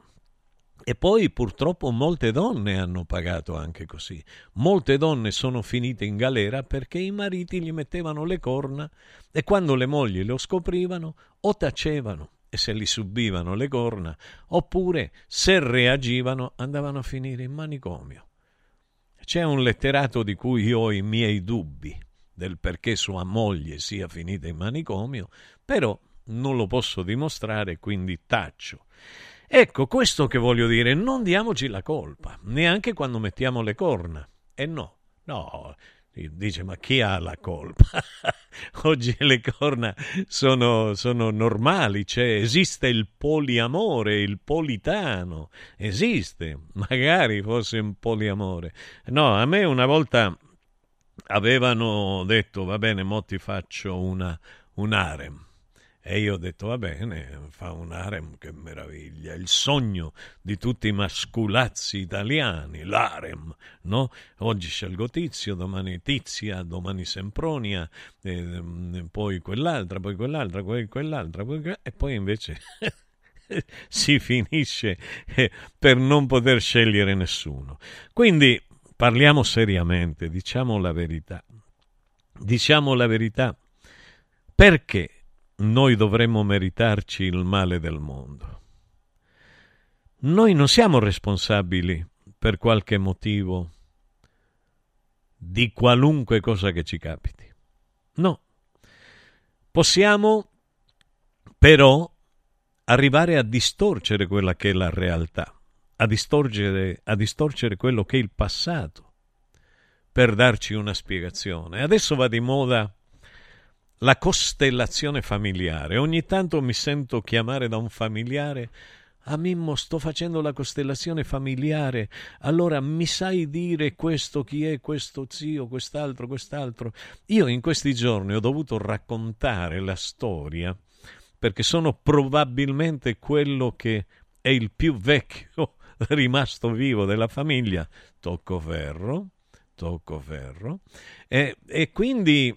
E poi purtroppo molte donne hanno pagato anche così. Molte donne sono finite in galera perché i mariti gli mettevano le corna e quando le mogli lo scoprivano o tacevano e se li subivano le corna oppure se reagivano andavano a finire in manicomio. C'è un letterato di cui ho i miei dubbi del perché sua moglie sia finita in manicomio, però non lo posso dimostrare, quindi taccio. Ecco, questo che voglio dire, non diamoci la colpa, neanche quando mettiamo le corna. E no, no, Dice, ma chi ha la colpa? Oggi le corna sono, sono normali, cioè, esiste il poliamore, il politano, esiste, magari fosse un poliamore. No, a me una volta avevano detto, va bene, mo ti faccio una, un harem e io ho detto, va bene, fa un harem, che meraviglia, il sogno di tutti i masculazzi italiani, l'harem, no? Oggi scelgo Tizio, domani Tizia, domani Sempronia, eh, poi quell'altra, poi quell'altra, poi quell'altra, poi quell'altra e poi invece... si finisce eh, per non poter scegliere nessuno. Quindi parliamo seriamente, diciamo la verità. Diciamo la verità. Perché noi dovremmo meritarci il male del mondo. Noi non siamo responsabili per qualche motivo di qualunque cosa che ci capiti. No. Possiamo però arrivare a distorcere quella che è la realtà, a distorcere, a distorcere quello che è il passato, per darci una spiegazione. Adesso va di moda la costellazione familiare. Ogni tanto mi sento chiamare da un familiare a ah, Mimmo, sto facendo la costellazione familiare. Allora mi sai dire questo chi è, questo zio, quest'altro, quest'altro? Io in questi giorni ho dovuto raccontare la storia perché sono probabilmente quello che è il più vecchio rimasto vivo della famiglia. Tocco ferro, tocco ferro. E, e quindi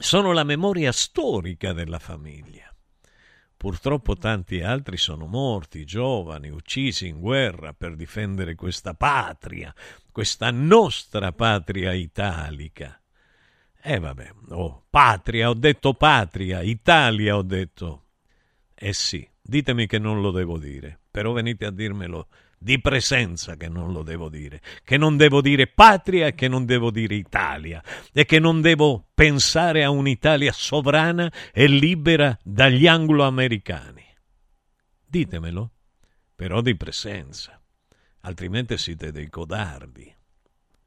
sono la memoria storica della famiglia. Purtroppo tanti altri sono morti, giovani, uccisi in guerra per difendere questa patria, questa nostra patria italica. E eh vabbè, oh, patria, ho detto patria, Italia ho detto. Eh sì, ditemi che non lo devo dire, però venite a dirmelo di presenza che non lo devo dire, che non devo dire patria che non devo dire Italia e che non devo pensare a un'Italia sovrana e libera dagli anglo-americani. Ditemelo, però di presenza, altrimenti siete dei codardi.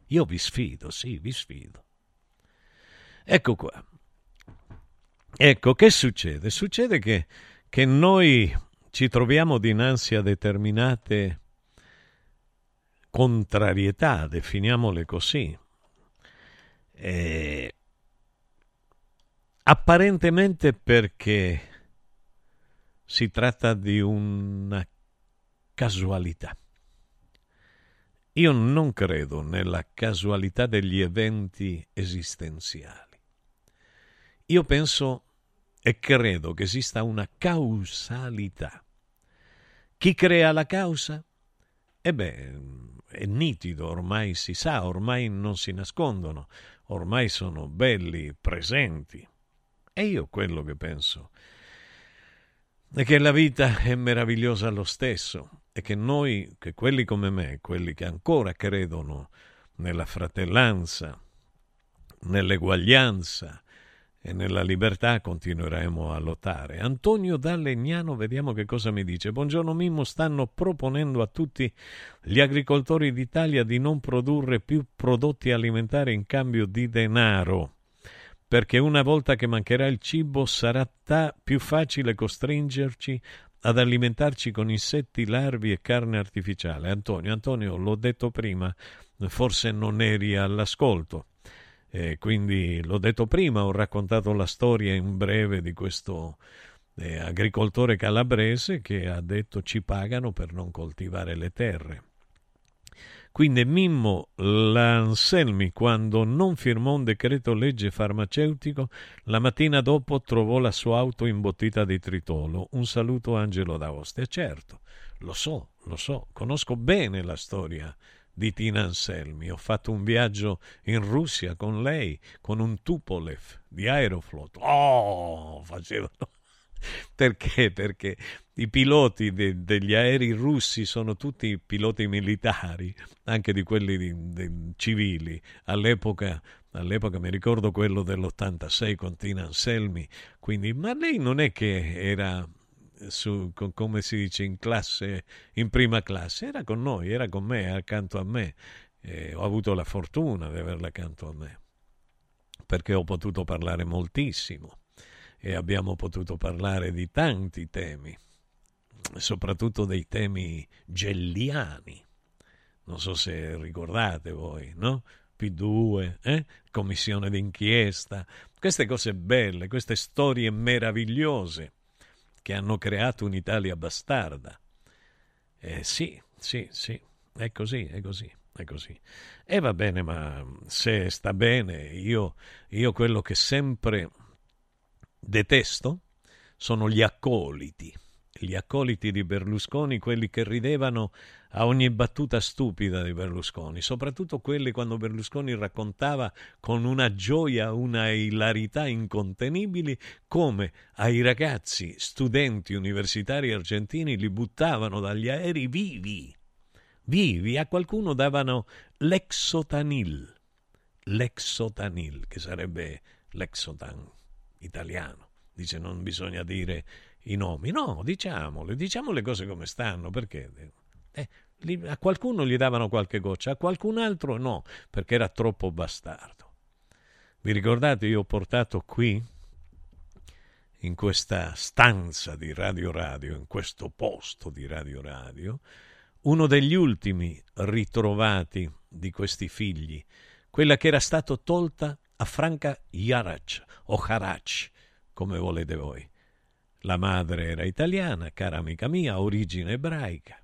Io vi sfido, sì, vi sfido. Ecco qua. Ecco, che succede? Succede che, che noi ci troviamo dinanzi a determinate contrarietà, definiamole così. E apparentemente perché si tratta di una casualità. Io non credo nella casualità degli eventi esistenziali. Io penso e credo che esista una causalità. Chi crea la causa? E è nitido, ormai si sa, ormai non si nascondono, ormai sono belli, presenti. E io quello che penso è che la vita è meravigliosa lo stesso e che noi, che quelli come me, quelli che ancora credono nella fratellanza, nell'eguaglianza e nella libertà continueremo a lottare. Antonio da Legnano, vediamo che cosa mi dice. Buongiorno Mimmo, stanno proponendo a tutti gli agricoltori d'Italia di non produrre più prodotti alimentari in cambio di denaro perché una volta che mancherà il cibo sarà ta- più facile costringerci ad alimentarci con insetti, larvi e carne artificiale. Antonio, Antonio, l'ho detto prima, forse non eri all'ascolto. Eh, quindi l'ho detto prima, ho raccontato la storia in breve di questo eh, agricoltore calabrese che ha detto ci pagano per non coltivare le terre. Quindi Mimmo Lanselmi, quando non firmò un decreto legge farmaceutico, la mattina dopo trovò la sua auto imbottita di tritolo. Un saluto Angelo d'Aoste. Certo, lo so, lo so, conosco bene la storia di Tina Anselmi. Ho fatto un viaggio in Russia con lei, con un Tupolev di Aeroflot. Oh, facevano perché? Perché i piloti de, degli aerei russi sono tutti piloti militari, anche di quelli di, di, civili. All'epoca, all'epoca mi ricordo quello dell'86 con Tina Anselmi, quindi, ma lei non è che era su, come si dice, in classe, in prima classe, era con noi, era con me, accanto a me. Eh, ho avuto la fortuna di averla accanto a me, perché ho potuto parlare moltissimo e abbiamo potuto parlare di tanti temi, soprattutto dei temi gelliani. Non so se ricordate voi, no? P2, eh? commissione d'inchiesta, queste cose belle, queste storie meravigliose che hanno creato un'Italia bastarda. Eh, sì, sì, sì, è così, è così, è così. E va bene, ma se sta bene, io, io quello che sempre detesto sono gli accoliti, gli accoliti di Berlusconi, quelli che ridevano a ogni battuta stupida di Berlusconi, soprattutto quelli quando Berlusconi raccontava con una gioia, una ilarità incontenibili come ai ragazzi studenti universitari argentini li buttavano dagli aerei vivi, vivi, a qualcuno davano l'exotanil, l'exotanil, che sarebbe l'exotan italiano. Dice non bisogna dire i nomi. No, diciamole, diciamo le cose come stanno, perché eh, a qualcuno gli davano qualche goccia, a qualcun altro no, perché era troppo bastardo. Vi ricordate, io ho portato qui, in questa stanza di Radio Radio, in questo posto di Radio Radio, uno degli ultimi ritrovati di questi figli, quella che era stata tolta a Franca Jarac o Harac, come volete voi. La madre era italiana, cara amica mia, origine ebraica,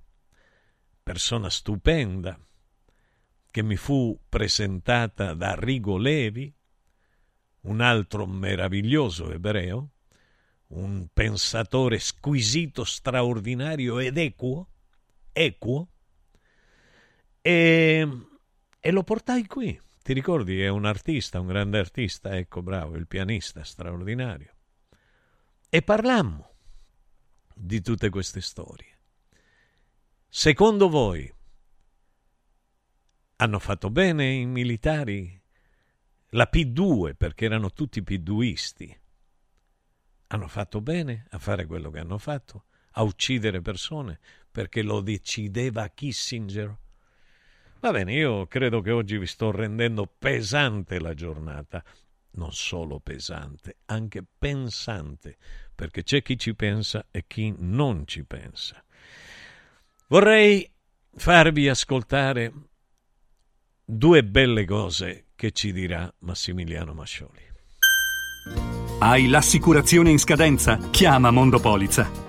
persona stupenda, che mi fu presentata da Rigo Levi, un altro meraviglioso ebreo, un pensatore squisito, straordinario ed equo, equo, e, e lo portai qui ti ricordi? È un artista, un grande artista, ecco, bravo, il pianista straordinario. E parlammo di tutte queste storie. Secondo voi hanno fatto bene i militari? La P2, perché erano tutti P2isti. Hanno fatto bene a fare quello che hanno fatto, a uccidere persone, perché lo decideva Kissinger? Va bene, io credo che oggi vi sto rendendo pesante la giornata, non solo pesante, anche pensante, perché c'è chi ci pensa e chi non ci pensa. Vorrei farvi ascoltare due belle cose che ci dirà Massimiliano Mascioli. Hai l'assicurazione in scadenza? Chiama Mondopolizza.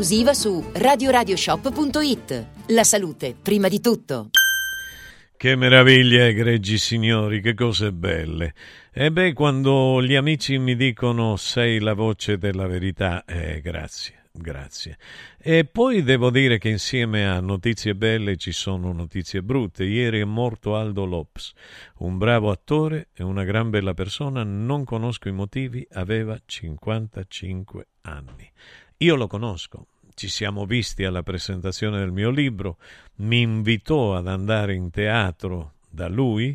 esclusiva su radioradioshop.it. La salute, prima di tutto. Che meraviglia, egregi signori, che cose belle. E beh, quando gli amici mi dicono sei la voce della verità, eh, grazie, grazie. E poi devo dire che insieme a notizie belle ci sono notizie brutte. Ieri è morto Aldo Lopes, un bravo attore e una gran bella persona, non conosco i motivi, aveva 55 anni. Io lo conosco, ci siamo visti alla presentazione del mio libro, mi invitò ad andare in teatro da lui,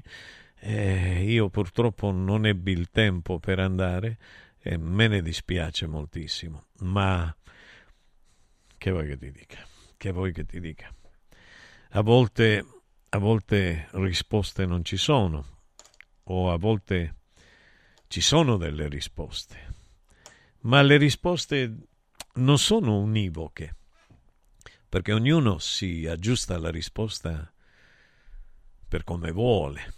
eh, io purtroppo non ebbi il tempo per andare e me ne dispiace moltissimo, ma che vuoi che ti dica? Che vuoi che ti dica? A volte, a volte risposte non ci sono, o a volte ci sono delle risposte, ma le risposte non sono univoche, perché ognuno si aggiusta alla risposta per come vuole,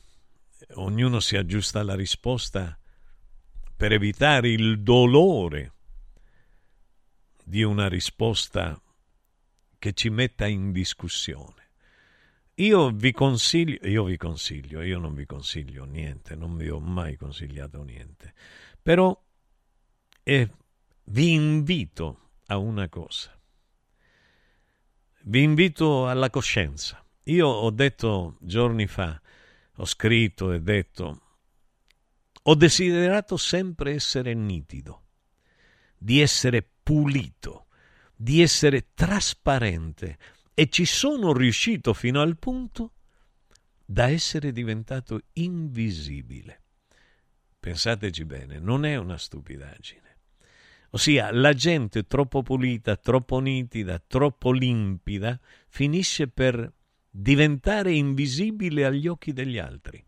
ognuno si aggiusta alla risposta per evitare il dolore di una risposta che ci metta in discussione. Io vi consiglio, io vi consiglio, io non vi consiglio niente, non vi ho mai consigliato niente, però eh, vi invito a una cosa. Vi invito alla coscienza. Io ho detto giorni fa, ho scritto e detto, ho desiderato sempre essere nitido, di essere pulito, di essere trasparente e ci sono riuscito fino al punto da essere diventato invisibile. Pensateci bene, non è una stupidaggine. Ossia, la gente troppo pulita, troppo nitida, troppo limpida finisce per diventare invisibile agli occhi degli altri.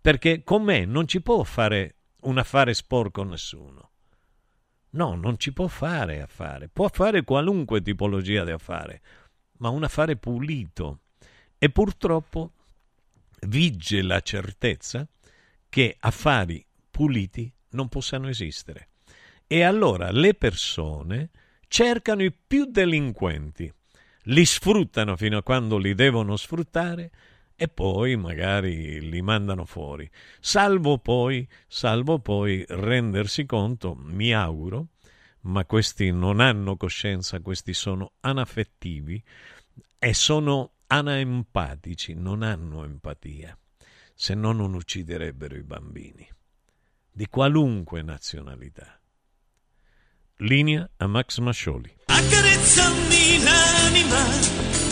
Perché con me non ci può fare un affare sporco nessuno. No, non ci può fare affare. Può fare qualunque tipologia di affare, ma un affare pulito. E purtroppo vige la certezza che affari puliti non possano esistere. E allora le persone cercano i più delinquenti, li sfruttano fino a quando li devono sfruttare e poi magari li mandano fuori, salvo poi, salvo poi rendersi conto, mi auguro, ma questi non hanno coscienza, questi sono anaffettivi e sono anaempatici, non hanno empatia, se no non ucciderebbero i bambini, di qualunque nazionalità. Linea a Max Mascioli. Accarezzami l'anima.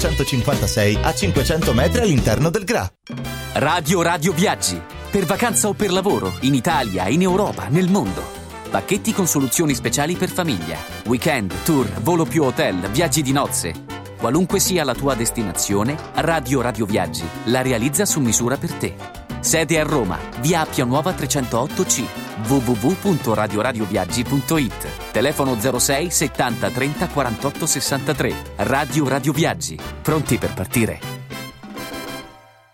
956 a 500 metri all'interno del GRA. Radio Radio Viaggi. Per vacanza o per lavoro, in Italia, in Europa, nel mondo. Pacchetti con soluzioni speciali per famiglia. Weekend, tour, volo più hotel, viaggi di nozze. Qualunque sia la tua destinazione, Radio Radio Viaggi la realizza su misura per te. Sede a Roma, via Appia Nuova 308C, www.radioradioviaggi.it. Telefono 06 70 30 48 63. Radio Radio Viaggi. Pronti per partire?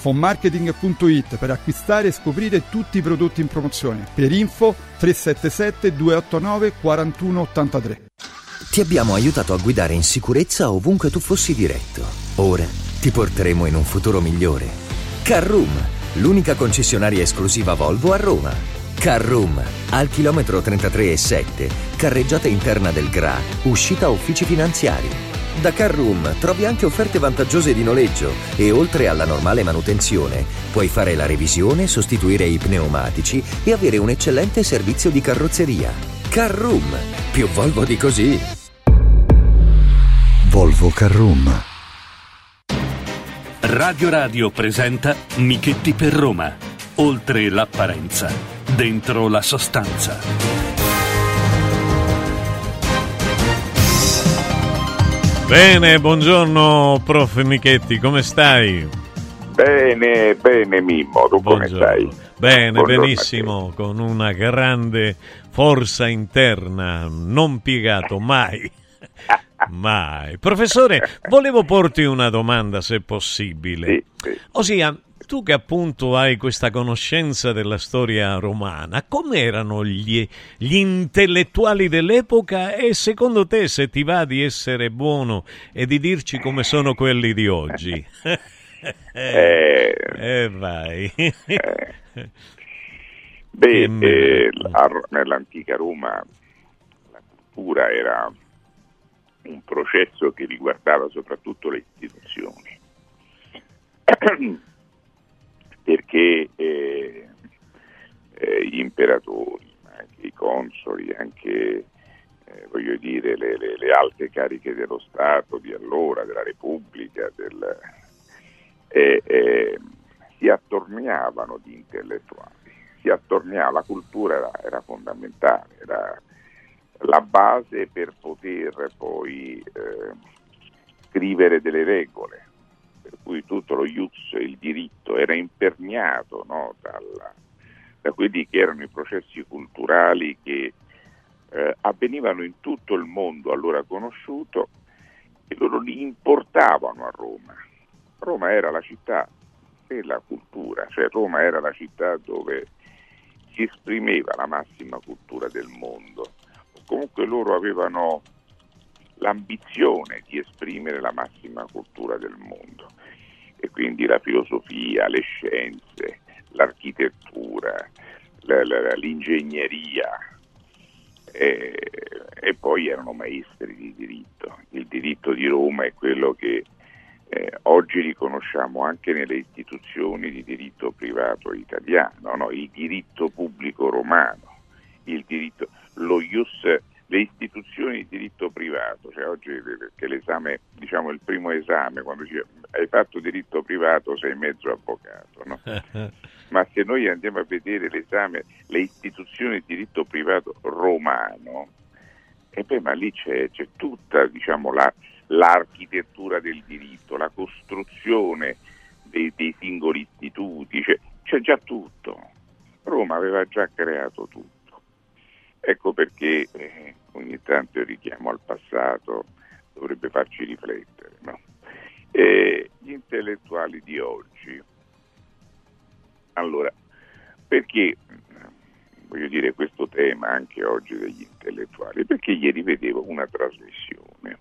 fonmarketing.it per acquistare e scoprire tutti i prodotti in promozione. Per info 377 289 4183. Ti abbiamo aiutato a guidare in sicurezza ovunque tu fossi diretto. Ora ti porteremo in un futuro migliore. Carroom, l'unica concessionaria esclusiva Volvo a Roma. Carroom, al chilometro 33 e 7, carreggiata interna del GRA, uscita uffici finanziari. Da Carroom trovi anche offerte vantaggiose di noleggio e oltre alla normale manutenzione puoi fare la revisione, sostituire i pneumatici e avere un eccellente servizio di carrozzeria. Carroom, più Volvo di così. Volvo Carroom. Radio Radio presenta Michetti per Roma. Oltre l'apparenza, dentro la sostanza. Bene, buongiorno prof Michetti, come stai? Bene, bene Mimmo, tu come stai? Bene, Buongiorno benissimo, con una grande forza interna, non piegato mai. Mai. Professore, volevo porti una domanda se possibile. Ossia, tu che appunto hai questa conoscenza della storia romana, com'erano gli, gli intellettuali dell'epoca e secondo te se ti va di essere buono e di dirci come sono quelli di oggi? Eh, eh, vai. Beh, eh, meraviglia. a- nell'antica Roma la cultura era un processo che riguardava soprattutto le istituzioni, perché eh, eh, gli imperatori, anche i consoli, anche eh, voglio dire, le, le- le alte cariche dello Stato di allora, della Repubblica, del, eh, eh, si attorniavano di intellettuali, si attorniava, la cultura era, era fondamentale, era la base per poter poi eh, scrivere delle regole, cui tutto lo ius, il diritto, era imperniato no, dalla- da quelli che erano i processi culturali che eh, avvenivano in tutto il mondo allora conosciuto e loro li importavano a Roma. Roma era la città della cultura, cioè Roma era la città dove si esprimeva la massima cultura del mondo. Comunque loro avevano l'ambizione di esprimere la massima cultura del mondo e quindi la filosofia, le scienze, l'architettura, la- la- l'ingegneria e, e poi erano maestri di diritto. Il diritto di Roma è quello che eh, oggi riconosciamo anche nelle istituzioni di diritto privato italiano, no? il diritto pubblico romano, il diritto, lo ius, le istituzioni di diritto privato, cioè oggi che l'esame, diciamo il primo esame, quando ci, hai fatto diritto privato sei mezzo avvocato, no? ma se noi andiamo a vedere l'esame, le istituzioni di diritto privato romano, e beh, ma lì c'è, c'è tutta diciamo, la- l'architettura del diritto, la costruzione dei, dei singoli istituti, c'è, c'è già tutto. Roma aveva già creato tutto. Ecco perché eh, ogni tanto il richiamo al passato dovrebbe farci riflettere. no? Gli intellettuali di oggi, allora, perché voglio dire questo tema anche oggi degli intellettuali? Perché ieri vedevo una trasmissione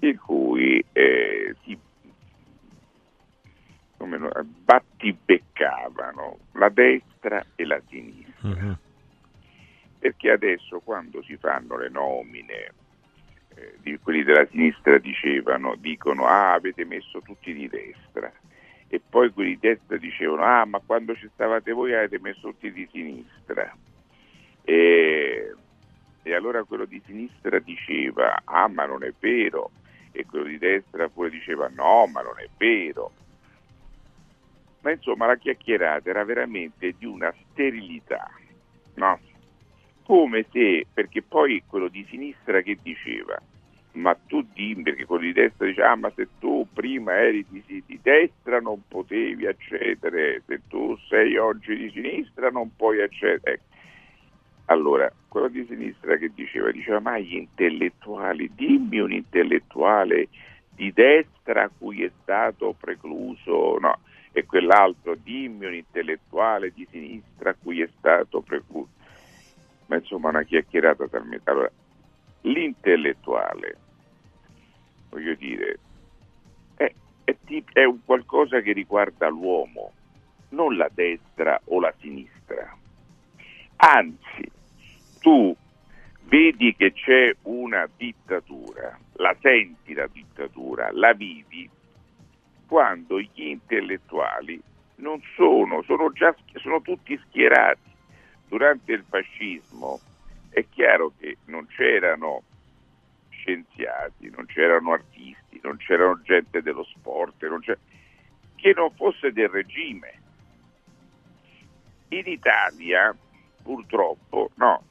in cui eh, si come no, battibeccavano la destra e la sinistra. Perché adesso quando si fanno le nomine, eh, quelli della sinistra dicevano, dicono ah avete messo tutti di destra e poi quelli di destra dicevano ah ma quando ci stavate voi avete messo tutti di sinistra. E, e allora quello di sinistra diceva ah ma non è vero e quello di destra pure diceva no ma non è vero. Ma insomma la chiacchierata era veramente di una sterilità, no? Come se, perché poi quello di sinistra che diceva, ma tu dimmi, perché quello di destra diceva, ah ma se tu prima eri di, di- destra non potevi accedere, se tu sei oggi di sinistra non puoi accedere. Ecco. Allora, quello di sinistra che diceva, diceva, ma gli intellettuali, dimmi un intellettuale di destra a cui è stato precluso, no, e quell'altro, dimmi un intellettuale di sinistra a cui è stato precluso. Ma insomma una chiacchierata talmente... Allora, l'intellettuale, voglio dire, è, è tip- è un qualcosa che riguarda l'uomo, non la destra o la sinistra. Anzi, tu vedi che c'è una dittatura, la senti la dittatura, la vivi quando gli intellettuali non sono, sono già sono tutti schierati. Durante il fascismo è chiaro che non c'erano scienziati, non c'erano artisti, non c'erano gente dello sport, non che non fosse del regime. In Italia, purtroppo, no,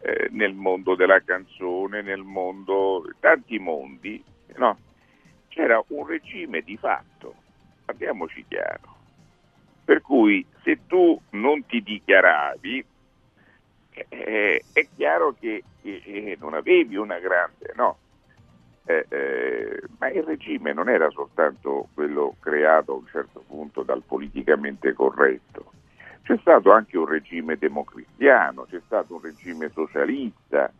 eh, nel mondo della canzone, nel mondo, tanti mondi, no, c'era un regime di fatto, parliamoci chiaro. Per cui se tu non ti dichiaravi, eh, è chiaro che eh, non avevi una grande, no? Eh, eh, ma il regime non era soltanto quello creato a un certo punto dal politicamente corretto, c'è stato anche un regime democristiano, c'è stato un regime socialista,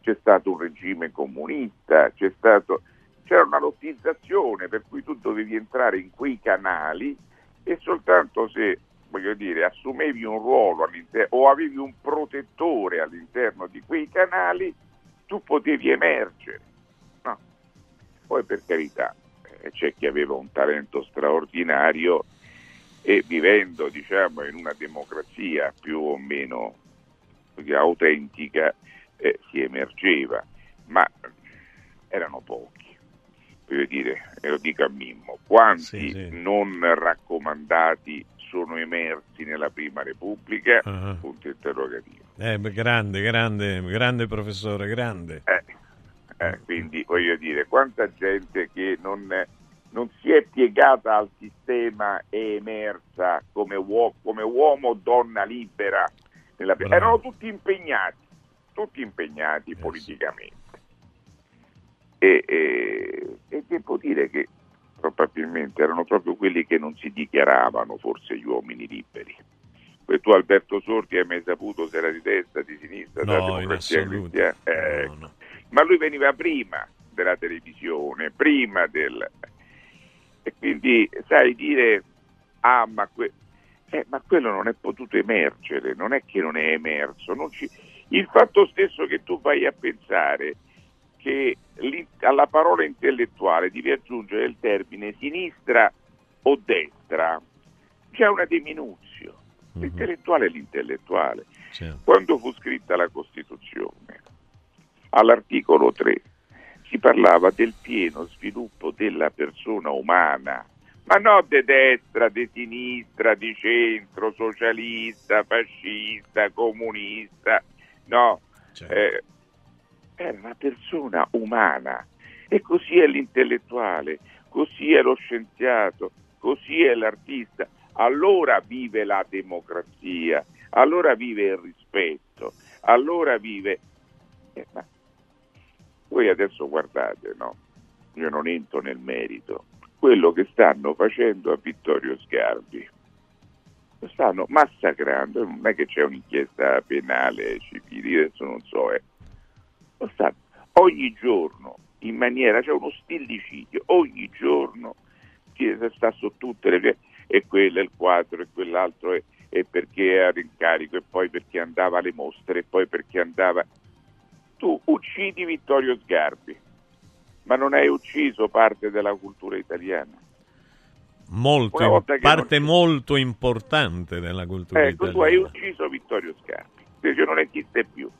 c'è stato un regime comunista, stato, c'era una lottizzazione per cui tu dovevi entrare in quei canali e soltanto se voglio dire, assumevi un ruolo o avevi un protettore all'interno di quei canali, tu potevi emergere. No. Poi per carità, eh, c'è chi aveva un talento straordinario e vivendo diciamo, in una democrazia più o meno autentica eh, si emergeva, ma erano pochi. Voglio dire, e lo dico a Mimmo, quanti sì, sì. non raccomandati sono emersi nella Prima Repubblica? Uh-huh. Punto interrogativo. Eh, grande, grande, grande professore, grande. Eh, eh, quindi voglio dire, quanta gente che non, non, si è piegata al sistema è emersa come, uo- come uomo o donna libera. Nella... Erano tutti impegnati, tutti impegnati eh, politicamente. E, e, e devo dire che probabilmente erano proprio quelli che non si dichiaravano forse gli uomini liberi. E tu Alberto Sordi hai mai saputo se era di destra, di sinistra, no, della democrazia cristiana? Eh, no, no. Ma lui veniva prima della televisione, prima del... E quindi sai dire, ah ma, que... eh, ma quello non è potuto emergere, non è che non è emerso. Non ci... Il fatto stesso che tu vai a pensare che alla parola intellettuale devi aggiungere il termine sinistra o destra, c'è una diminuzio. Mhm. L'intellettuale è l'intellettuale. Certo. Quando fu scritta la Costituzione, all'articolo 3 si parlava del pieno sviluppo della persona umana, ma non di destra, di sinistra, di centro, socialista, fascista, comunista, no. Certo. Eh, era una persona umana e così è l'intellettuale, così è lo scienziato, così è l'artista. Allora vive la democrazia, allora vive il rispetto, allora vive... Eh, ma voi adesso guardate, no? Io non entro nel merito. Quello che stanno facendo a Vittorio Sgarbi. Lo stanno massacrando, non è che c'è un'inchiesta penale civile, adesso non so, eh lo stanno ogni giorno in maniera, c'è uno stillicidio, ogni giorno sta su tutte le e quello è il quadro e quell'altro è, e perché era in carico e poi perché andava alle mostre e poi perché andava. Tu uccidi Vittorio Sgarbi ma non hai ucciso parte della cultura italiana. Molto, parte non... molto importante della cultura ecco, italiana tu hai ucciso Vittorio Sgarbi. Perché non esiste più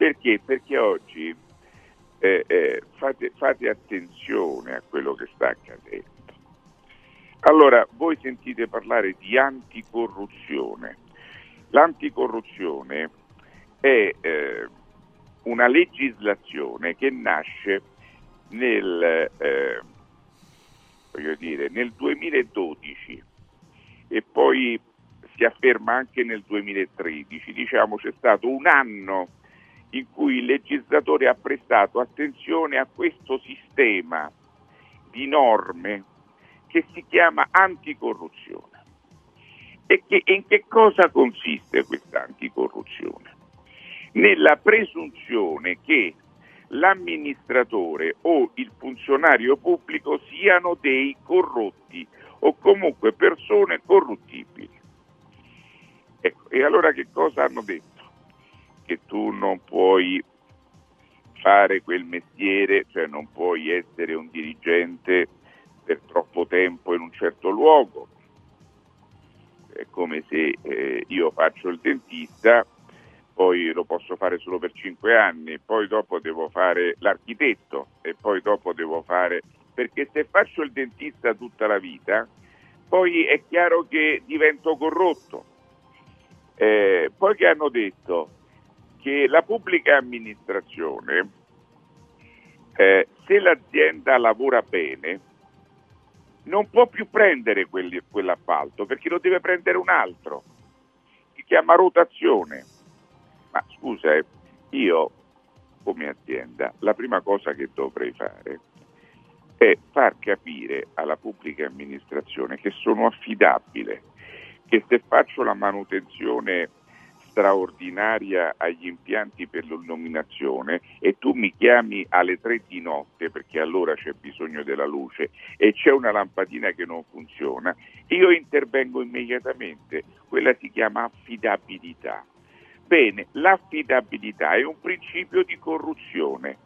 perché? Perché oggi eh, eh, fate, fate attenzione a quello che sta accadendo. Allora, voi sentite parlare di anticorruzione. L'anticorruzione è eh, una legislazione che nasce nel, eh, dire, nel 2012 e poi si afferma anche nel 2013. Diciamo c'è stato un anno in cui il legislatore ha prestato attenzione a questo sistema di norme che si chiama anticorruzione. E che, in che cosa consiste questa anticorruzione? Nella presunzione che l'amministratore o il funzionario pubblico siano dei corrotti o comunque persone corruttibili. Ecco, e allora che cosa hanno detto? Che tu non puoi fare quel mestiere, cioè non puoi essere un dirigente per troppo tempo in un certo luogo. È come se eh, io faccio il dentista, poi lo posso fare solo per cinque anni, poi dopo devo fare l'architetto e poi dopo devo fare... perché se faccio il dentista tutta la vita, poi è chiaro che divento corrotto. Eh, poi che hanno detto? Che la pubblica amministrazione, eh, se l'azienda lavora bene, non può più prendere quelli- quell'appalto perché lo deve prendere un altro. Si chiama rotazione. Ma scusa, eh, io come azienda la prima cosa che dovrei fare è far capire alla pubblica amministrazione che sono affidabile, che se faccio la manutenzione straordinaria agli impianti per l'illuminazione e tu mi chiami alle tre di notte perché allora c'è bisogno della luce e c'è una lampadina che non funziona, io intervengo immediatamente. Quella si chiama affidabilità. Bene, l'affidabilità è un principio di corruzione.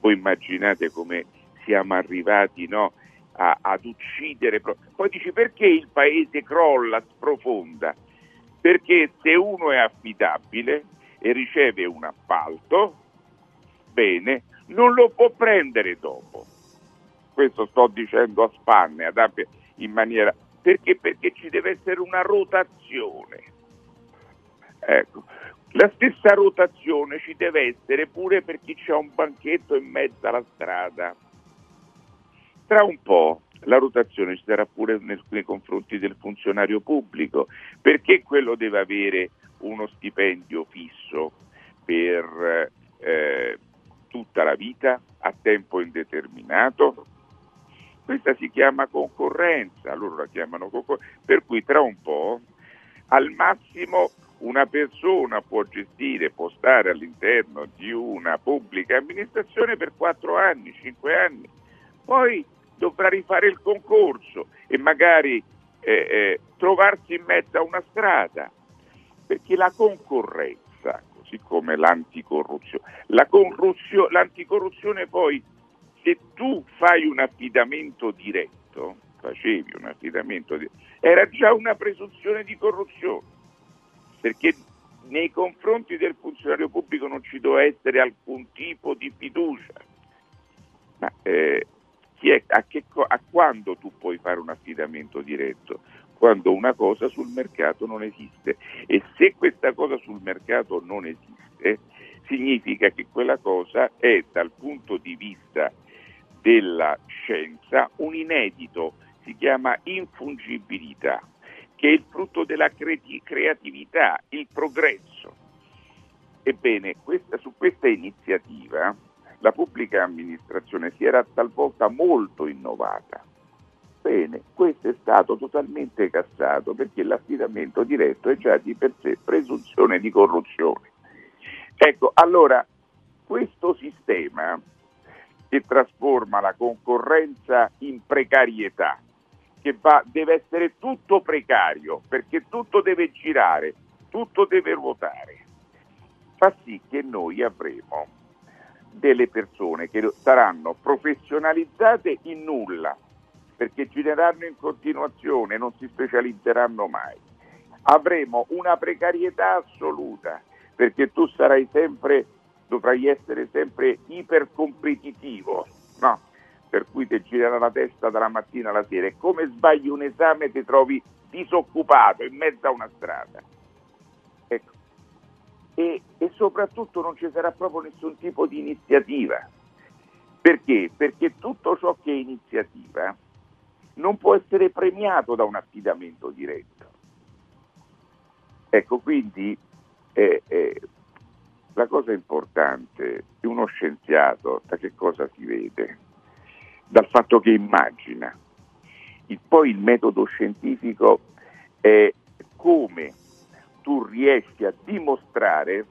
Voi immaginate come siamo arrivati no, a- ad uccidere. Poi dici perché il paese crolla, sprofonda? Perché se uno è affidabile e riceve un appalto, bene, non lo può prendere dopo. Questo sto dicendo a spanne, ad ampie- in maniera... Perché? Perché ci deve essere una rotazione. Ecco, la stessa rotazione ci deve essere pure per chi c'ha un banchetto in mezzo alla strada. Tra un po' la rotazione ci sarà pure nel- nei confronti del funzionario pubblico, perché quello deve avere uno stipendio fisso per eh, tutta la vita a tempo indeterminato. Questa si chiama concorrenza, loro la chiamano concorrenza, per cui tra un po' al massimo una persona può gestire, può stare all'interno di una pubblica amministrazione per 4 anni, 5 anni, poi dovrà rifare il concorso e magari eh, eh, trovarsi in mezzo a una strada, perché la concorrenza, così come l'anticorruzione, la corruzio- l'anticorruzione poi, se tu fai un affidamento diretto, facevi un affidamento diretto, era già una presunzione di corruzione perché nei confronti del funzionario pubblico non ci deve essere alcun tipo di fiducia. Ma eh, è- a, che a quando tu puoi fare un affidamento diretto? Quando una cosa sul mercato non esiste. E se questa cosa sul mercato non esiste, significa che quella cosa è dal punto di vista della scienza un inedito, si chiama infungibilità che è il frutto della creatività, il progresso. Ebbene, questa- su questa iniziativa la pubblica amministrazione si era talvolta molto innovata. Bene, questo è stato totalmente cassato perché l'affidamento diretto è già di per sé presunzione di corruzione. Ecco, allora, questo sistema che trasforma la concorrenza in precarietà, che va, deve essere tutto precario, perché tutto deve girare, tutto deve ruotare, fa sì che noi avremo delle persone che saranno professionalizzate in nulla, perché gireranno in continuazione, non si specializzeranno mai. Avremo una precarietà assoluta, perché tu sarai sempre, dovrai essere sempre ipercompetitivo, no? per cui ti girerà la testa dalla mattina alla sera e come sbagli un esame ti trovi disoccupato in mezzo a una strada. Ecco. E, e soprattutto non ci sarà proprio nessun tipo di iniziativa. Perché? Perché tutto ciò che è iniziativa non può essere premiato da un affidamento diretto. Ecco, quindi eh, eh, la cosa importante di uno scienziato da che cosa si vede? Dal fatto che immagina. Il- poi il metodo scientifico è come tu riesci a dimostrare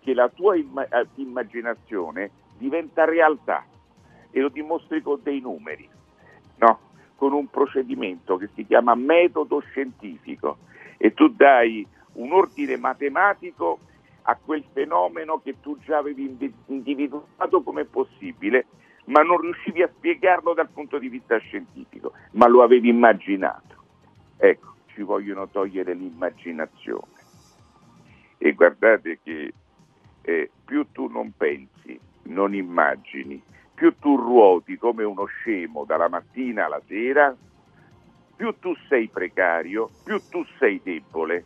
che la tua imma- eh, immaginazione diventa realtà e lo dimostri con dei numeri, no? con un procedimento che si chiama metodo scientifico e tu dai un ordine matematico a quel fenomeno che tu già avevi indi- individuato come possibile, ma non riuscivi a spiegarlo dal punto di vista scientifico, ma lo avevi immaginato. Ecco, ci vogliono togliere l'immaginazione. E guardate che eh, più tu non pensi, non immagini, più tu ruoti come uno scemo dalla mattina alla sera, più tu sei precario, più tu sei debole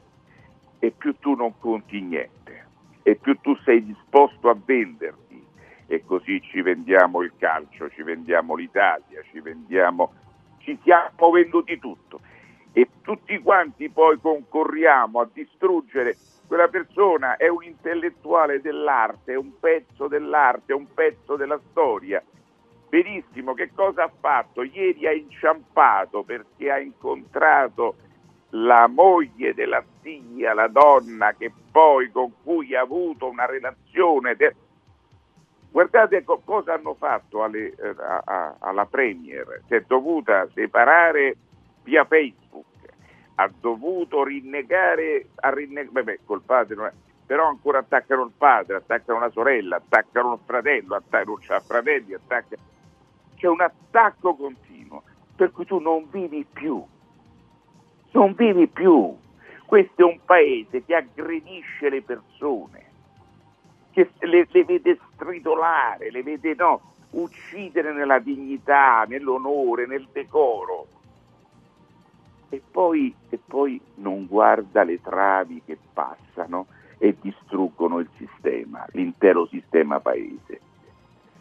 e più tu non conti niente. E più tu sei disposto a venderti. E così ci vendiamo il calcio, ci vendiamo l'Italia, ci vendiamo, ci siamo venduti tutto e tutti quanti poi concorriamo a distruggere quella persona è un intellettuale dell'arte, è un pezzo dell'arte, è un pezzo della storia. Benissimo, che cosa ha fatto? Ieri ha inciampato perché ha incontrato la moglie della zia, la donna che poi con cui ha avuto una relazione. De... Guardate co- cosa hanno fatto alle, eh, a, a, alla Premier, si è dovuta separare via Facebook, ha dovuto rinnegare, a rinneg- beh, col padre non è, però ancora attaccano il padre, attaccano la sorella, attaccano il fratello, attaccano, non c'ha fratelli, attaccano... c'è un attacco continuo, per cui tu non vivi più, non vivi più. Questo è un paese che aggredisce le persone, che le, le vede stritolare, le vede no, uccidere nella dignità, nell'onore, nel decoro. E poi, e poi non guarda le travi che passano e distruggono il sistema, l'intero sistema paese.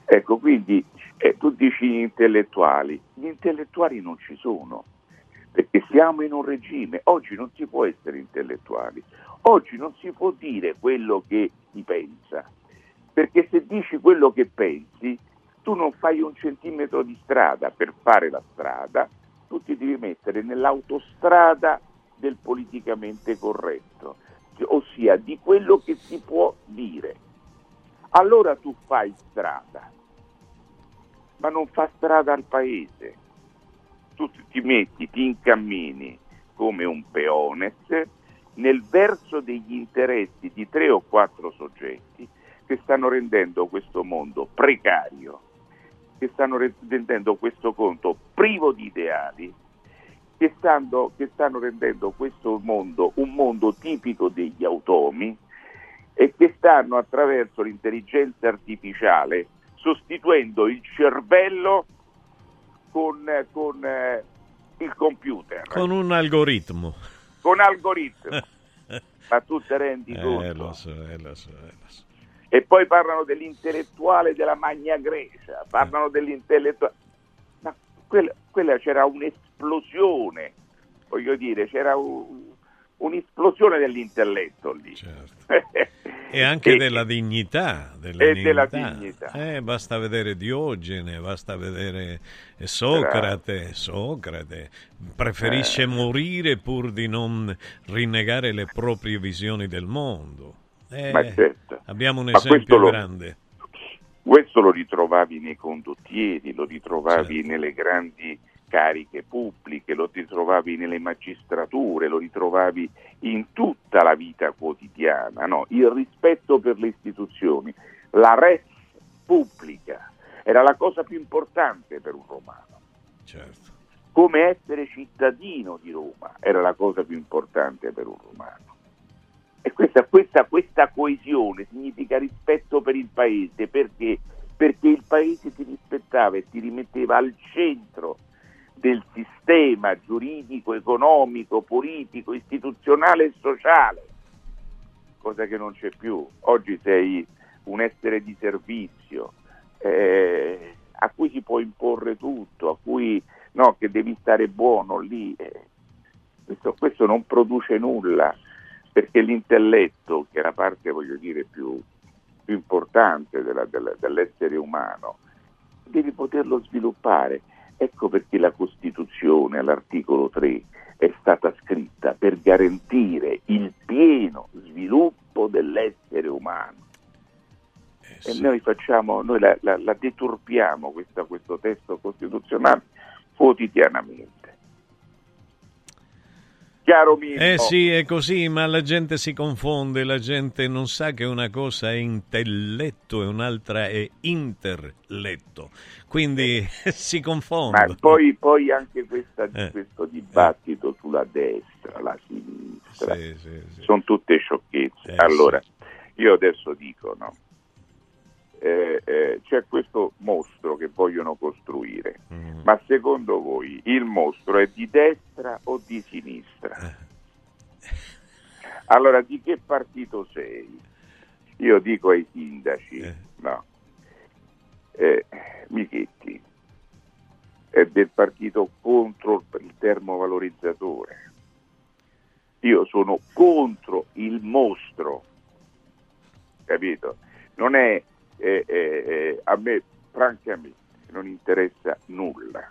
Ecco, quindi eh, tu dici gli intellettuali, gli intellettuali non ci sono, perché siamo in un regime, oggi non si può essere intellettuali, oggi non si può dire quello che si pensa, perché se dici quello che pensi, tu non fai un centimetro di strada, per fare la strada tu ti devi mettere nell'autostrada del politicamente corretto, ossia di quello che si può dire. Allora tu fai strada, ma non fa strada al paese. Tu ti metti, ti incammini come un peones nel verso degli interessi di tre o quattro soggetti che stanno rendendo questo mondo precario, che stanno rendendo questo conto privo di ideali, che stanno, che stanno rendendo questo mondo un mondo tipico degli automi e che stanno attraverso l'intelligenza artificiale sostituendo il cervello con, con eh, il computer. Con un algoritmo. Con algoritmo. Ma tu ti rendi Eh, conto? lo so, eh, lo so, eh, lo so. E poi parlano dell'intellettuale della Magna Grecia, parlano dell'intellettuale... Ma quella, quella c'era un'esplosione, voglio dire, c'era un- un'esplosione dell'intelletto lì. E anche E- della dignità. Della e della dignità. Eh, basta vedere Diogene, basta vedere Socrate. Socrate preferisce Eh. morire pur di non rinnegare le proprie visioni del mondo. Eh, Ma certo. Abbiamo un questo esempio lo- grande. Questo lo ritrovavi nei condottieri, lo ritrovavi Certo. nelle grandi cariche pubbliche, lo ritrovavi nelle magistrature, lo ritrovavi in tutta la vita quotidiana. no? Il rispetto per le istituzioni, la res pubblica era la cosa più importante per un romano. Certo. Come essere cittadino di Roma era la cosa più importante per un romano. E questa, questa, questa coesione significa rispetto per il paese, perché? Perché il paese ti rispettava e ti rimetteva al centro del sistema giuridico, economico, politico, istituzionale e sociale, cosa che non c'è più. Oggi sei un essere di servizio eh, a cui si può imporre tutto, a cui no, che devi stare buono lì. eh. Questo, questo non produce nulla perché l'intelletto, che è la parte, voglio dire, più, più importante della- della- dell'essere umano, devi poterlo sviluppare. Ecco perché la Costituzione, all'articolo 3, è stata scritta per garantire il pieno sviluppo dell'essere umano. E noi facciamo, noi la, la- la deturpiamo questa- questo testo costituzionale quotidianamente. Chiaro Mimmo? Eh sì, è così, ma la gente si confonde, la gente non sa che una cosa è intelletto e un'altra è interletto, quindi si Ma confonde. poi, poi anche questa- Eh. questo dibattito sulla destra, la sinistra, Sì, sì, sì. sono tutte sciocchezze. Eh, allora, io adesso dico, no, eh, eh, c'è questo mostro che vogliono costruire, Mm. ma secondo voi il mostro è di destra o di sinistra? Eh. Allora, di che partito sei? Io dico ai sindaci, no, eh, Michetti, è del partito contro il termovalorizzatore. Io sono contro il mostro, capito? Non è eh, eh, eh, a me, francamente, non interessa nulla.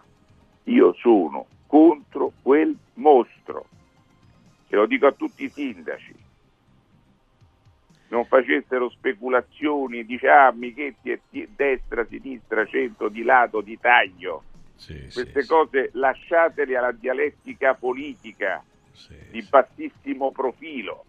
Io sono contro quel mostro, e lo dico a tutti i sindaci. Non facessero speculazioni, dice ah, Michetti è destra, sinistra, centro, di lato, di taglio. Sì, Queste sì, cose lasciatele alla dialettica politica sì, di bassissimo profilo.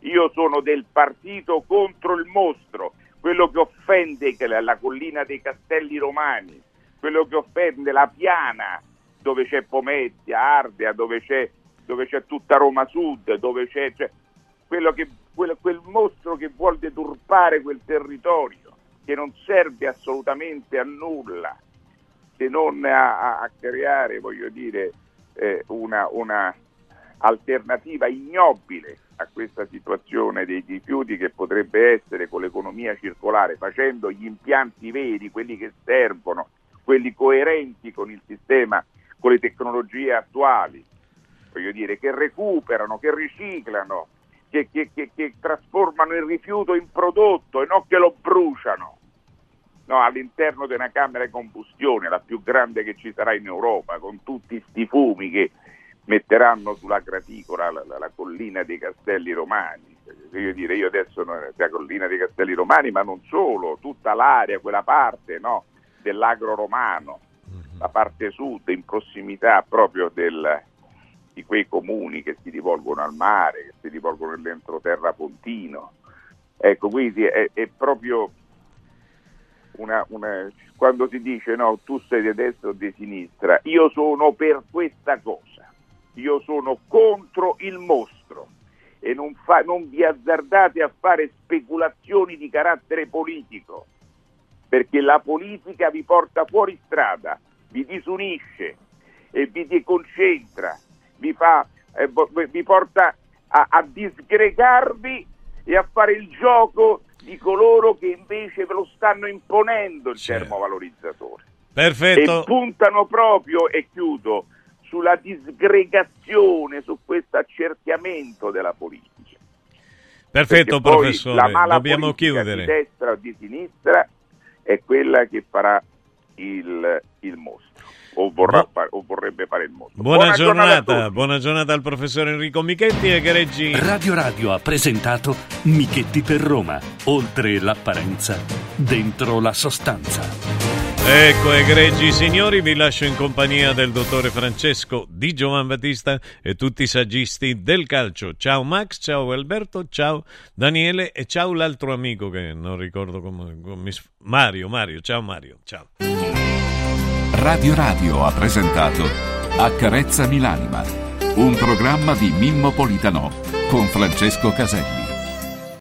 Io sono del partito contro il mostro, quello che offende la collina dei Castelli Romani, quello che offende la piana dove c'è Pomezia, Ardea, dove c'è, dove c'è tutta Roma Sud, dove c'è, cioè, che, quello, quel mostro che vuole deturpare quel territorio, che non serve assolutamente a nulla se non a, a creare, voglio dire, eh, una, una alternativa ignobile a questa situazione dei rifiuti che potrebbe essere con l'economia circolare, facendo gli impianti veri, quelli che servono, quelli coerenti con il sistema, con le tecnologie attuali, voglio dire, che recuperano, che riciclano, che, che, che, che trasformano il rifiuto in prodotto e non che lo bruciano. No, all'interno di una camera di combustione, la più grande che ci sarà in Europa, con tutti questi fumi che metteranno sulla graticola la, la, la, collina dei Castelli Romani. Io dire, io adesso la collina dei Castelli Romani, ma non solo, tutta l'area, quella parte no, dell'agro romano, la parte sud, in prossimità proprio del, di quei comuni che si rivolgono al mare, che si rivolgono all'entroterra pontino. Ecco, quindi è, è proprio una, una, quando si dice no, tu sei di destra o di sinistra, io sono per questa cosa, io sono contro il mostro. E non, fa, non vi azzardate a fare speculazioni di carattere politico, perché la politica vi porta fuori strada, vi disunisce e vi deconcentra, vi, fa, eh, vi porta a, a disgregarvi e a fare il gioco di coloro che invece ve lo stanno imponendo il certo. termovalorizzatore. Perfetto. E puntano proprio, e chiudo, sulla disgregazione, su questo accerchiamento della politica. Perfetto, professore, la mala dobbiamo chiudere. Di destra o di sinistra è quella che farà il, il mostro. O, vorrà o, vorrebbe fare il mostro. Buona, buona giornata, giornata buona giornata al professor Enrico Michetti e Greggi. Radio Radio ha presentato Michetti per Roma. Oltre l'apparenza, dentro la sostanza. Ecco, egregi signori, vi lascio in compagnia del dottore Francesco Di Giovan Battista e tutti i saggisti del calcio. Ciao Max, ciao Alberto, ciao Daniele e ciao l'altro amico che non ricordo come... come Mario, Mario, ciao Mario, ciao. Radio Radio ha presentato Accarezzami l'anima, un programma di Mimmo Politano con Francesco Caselli.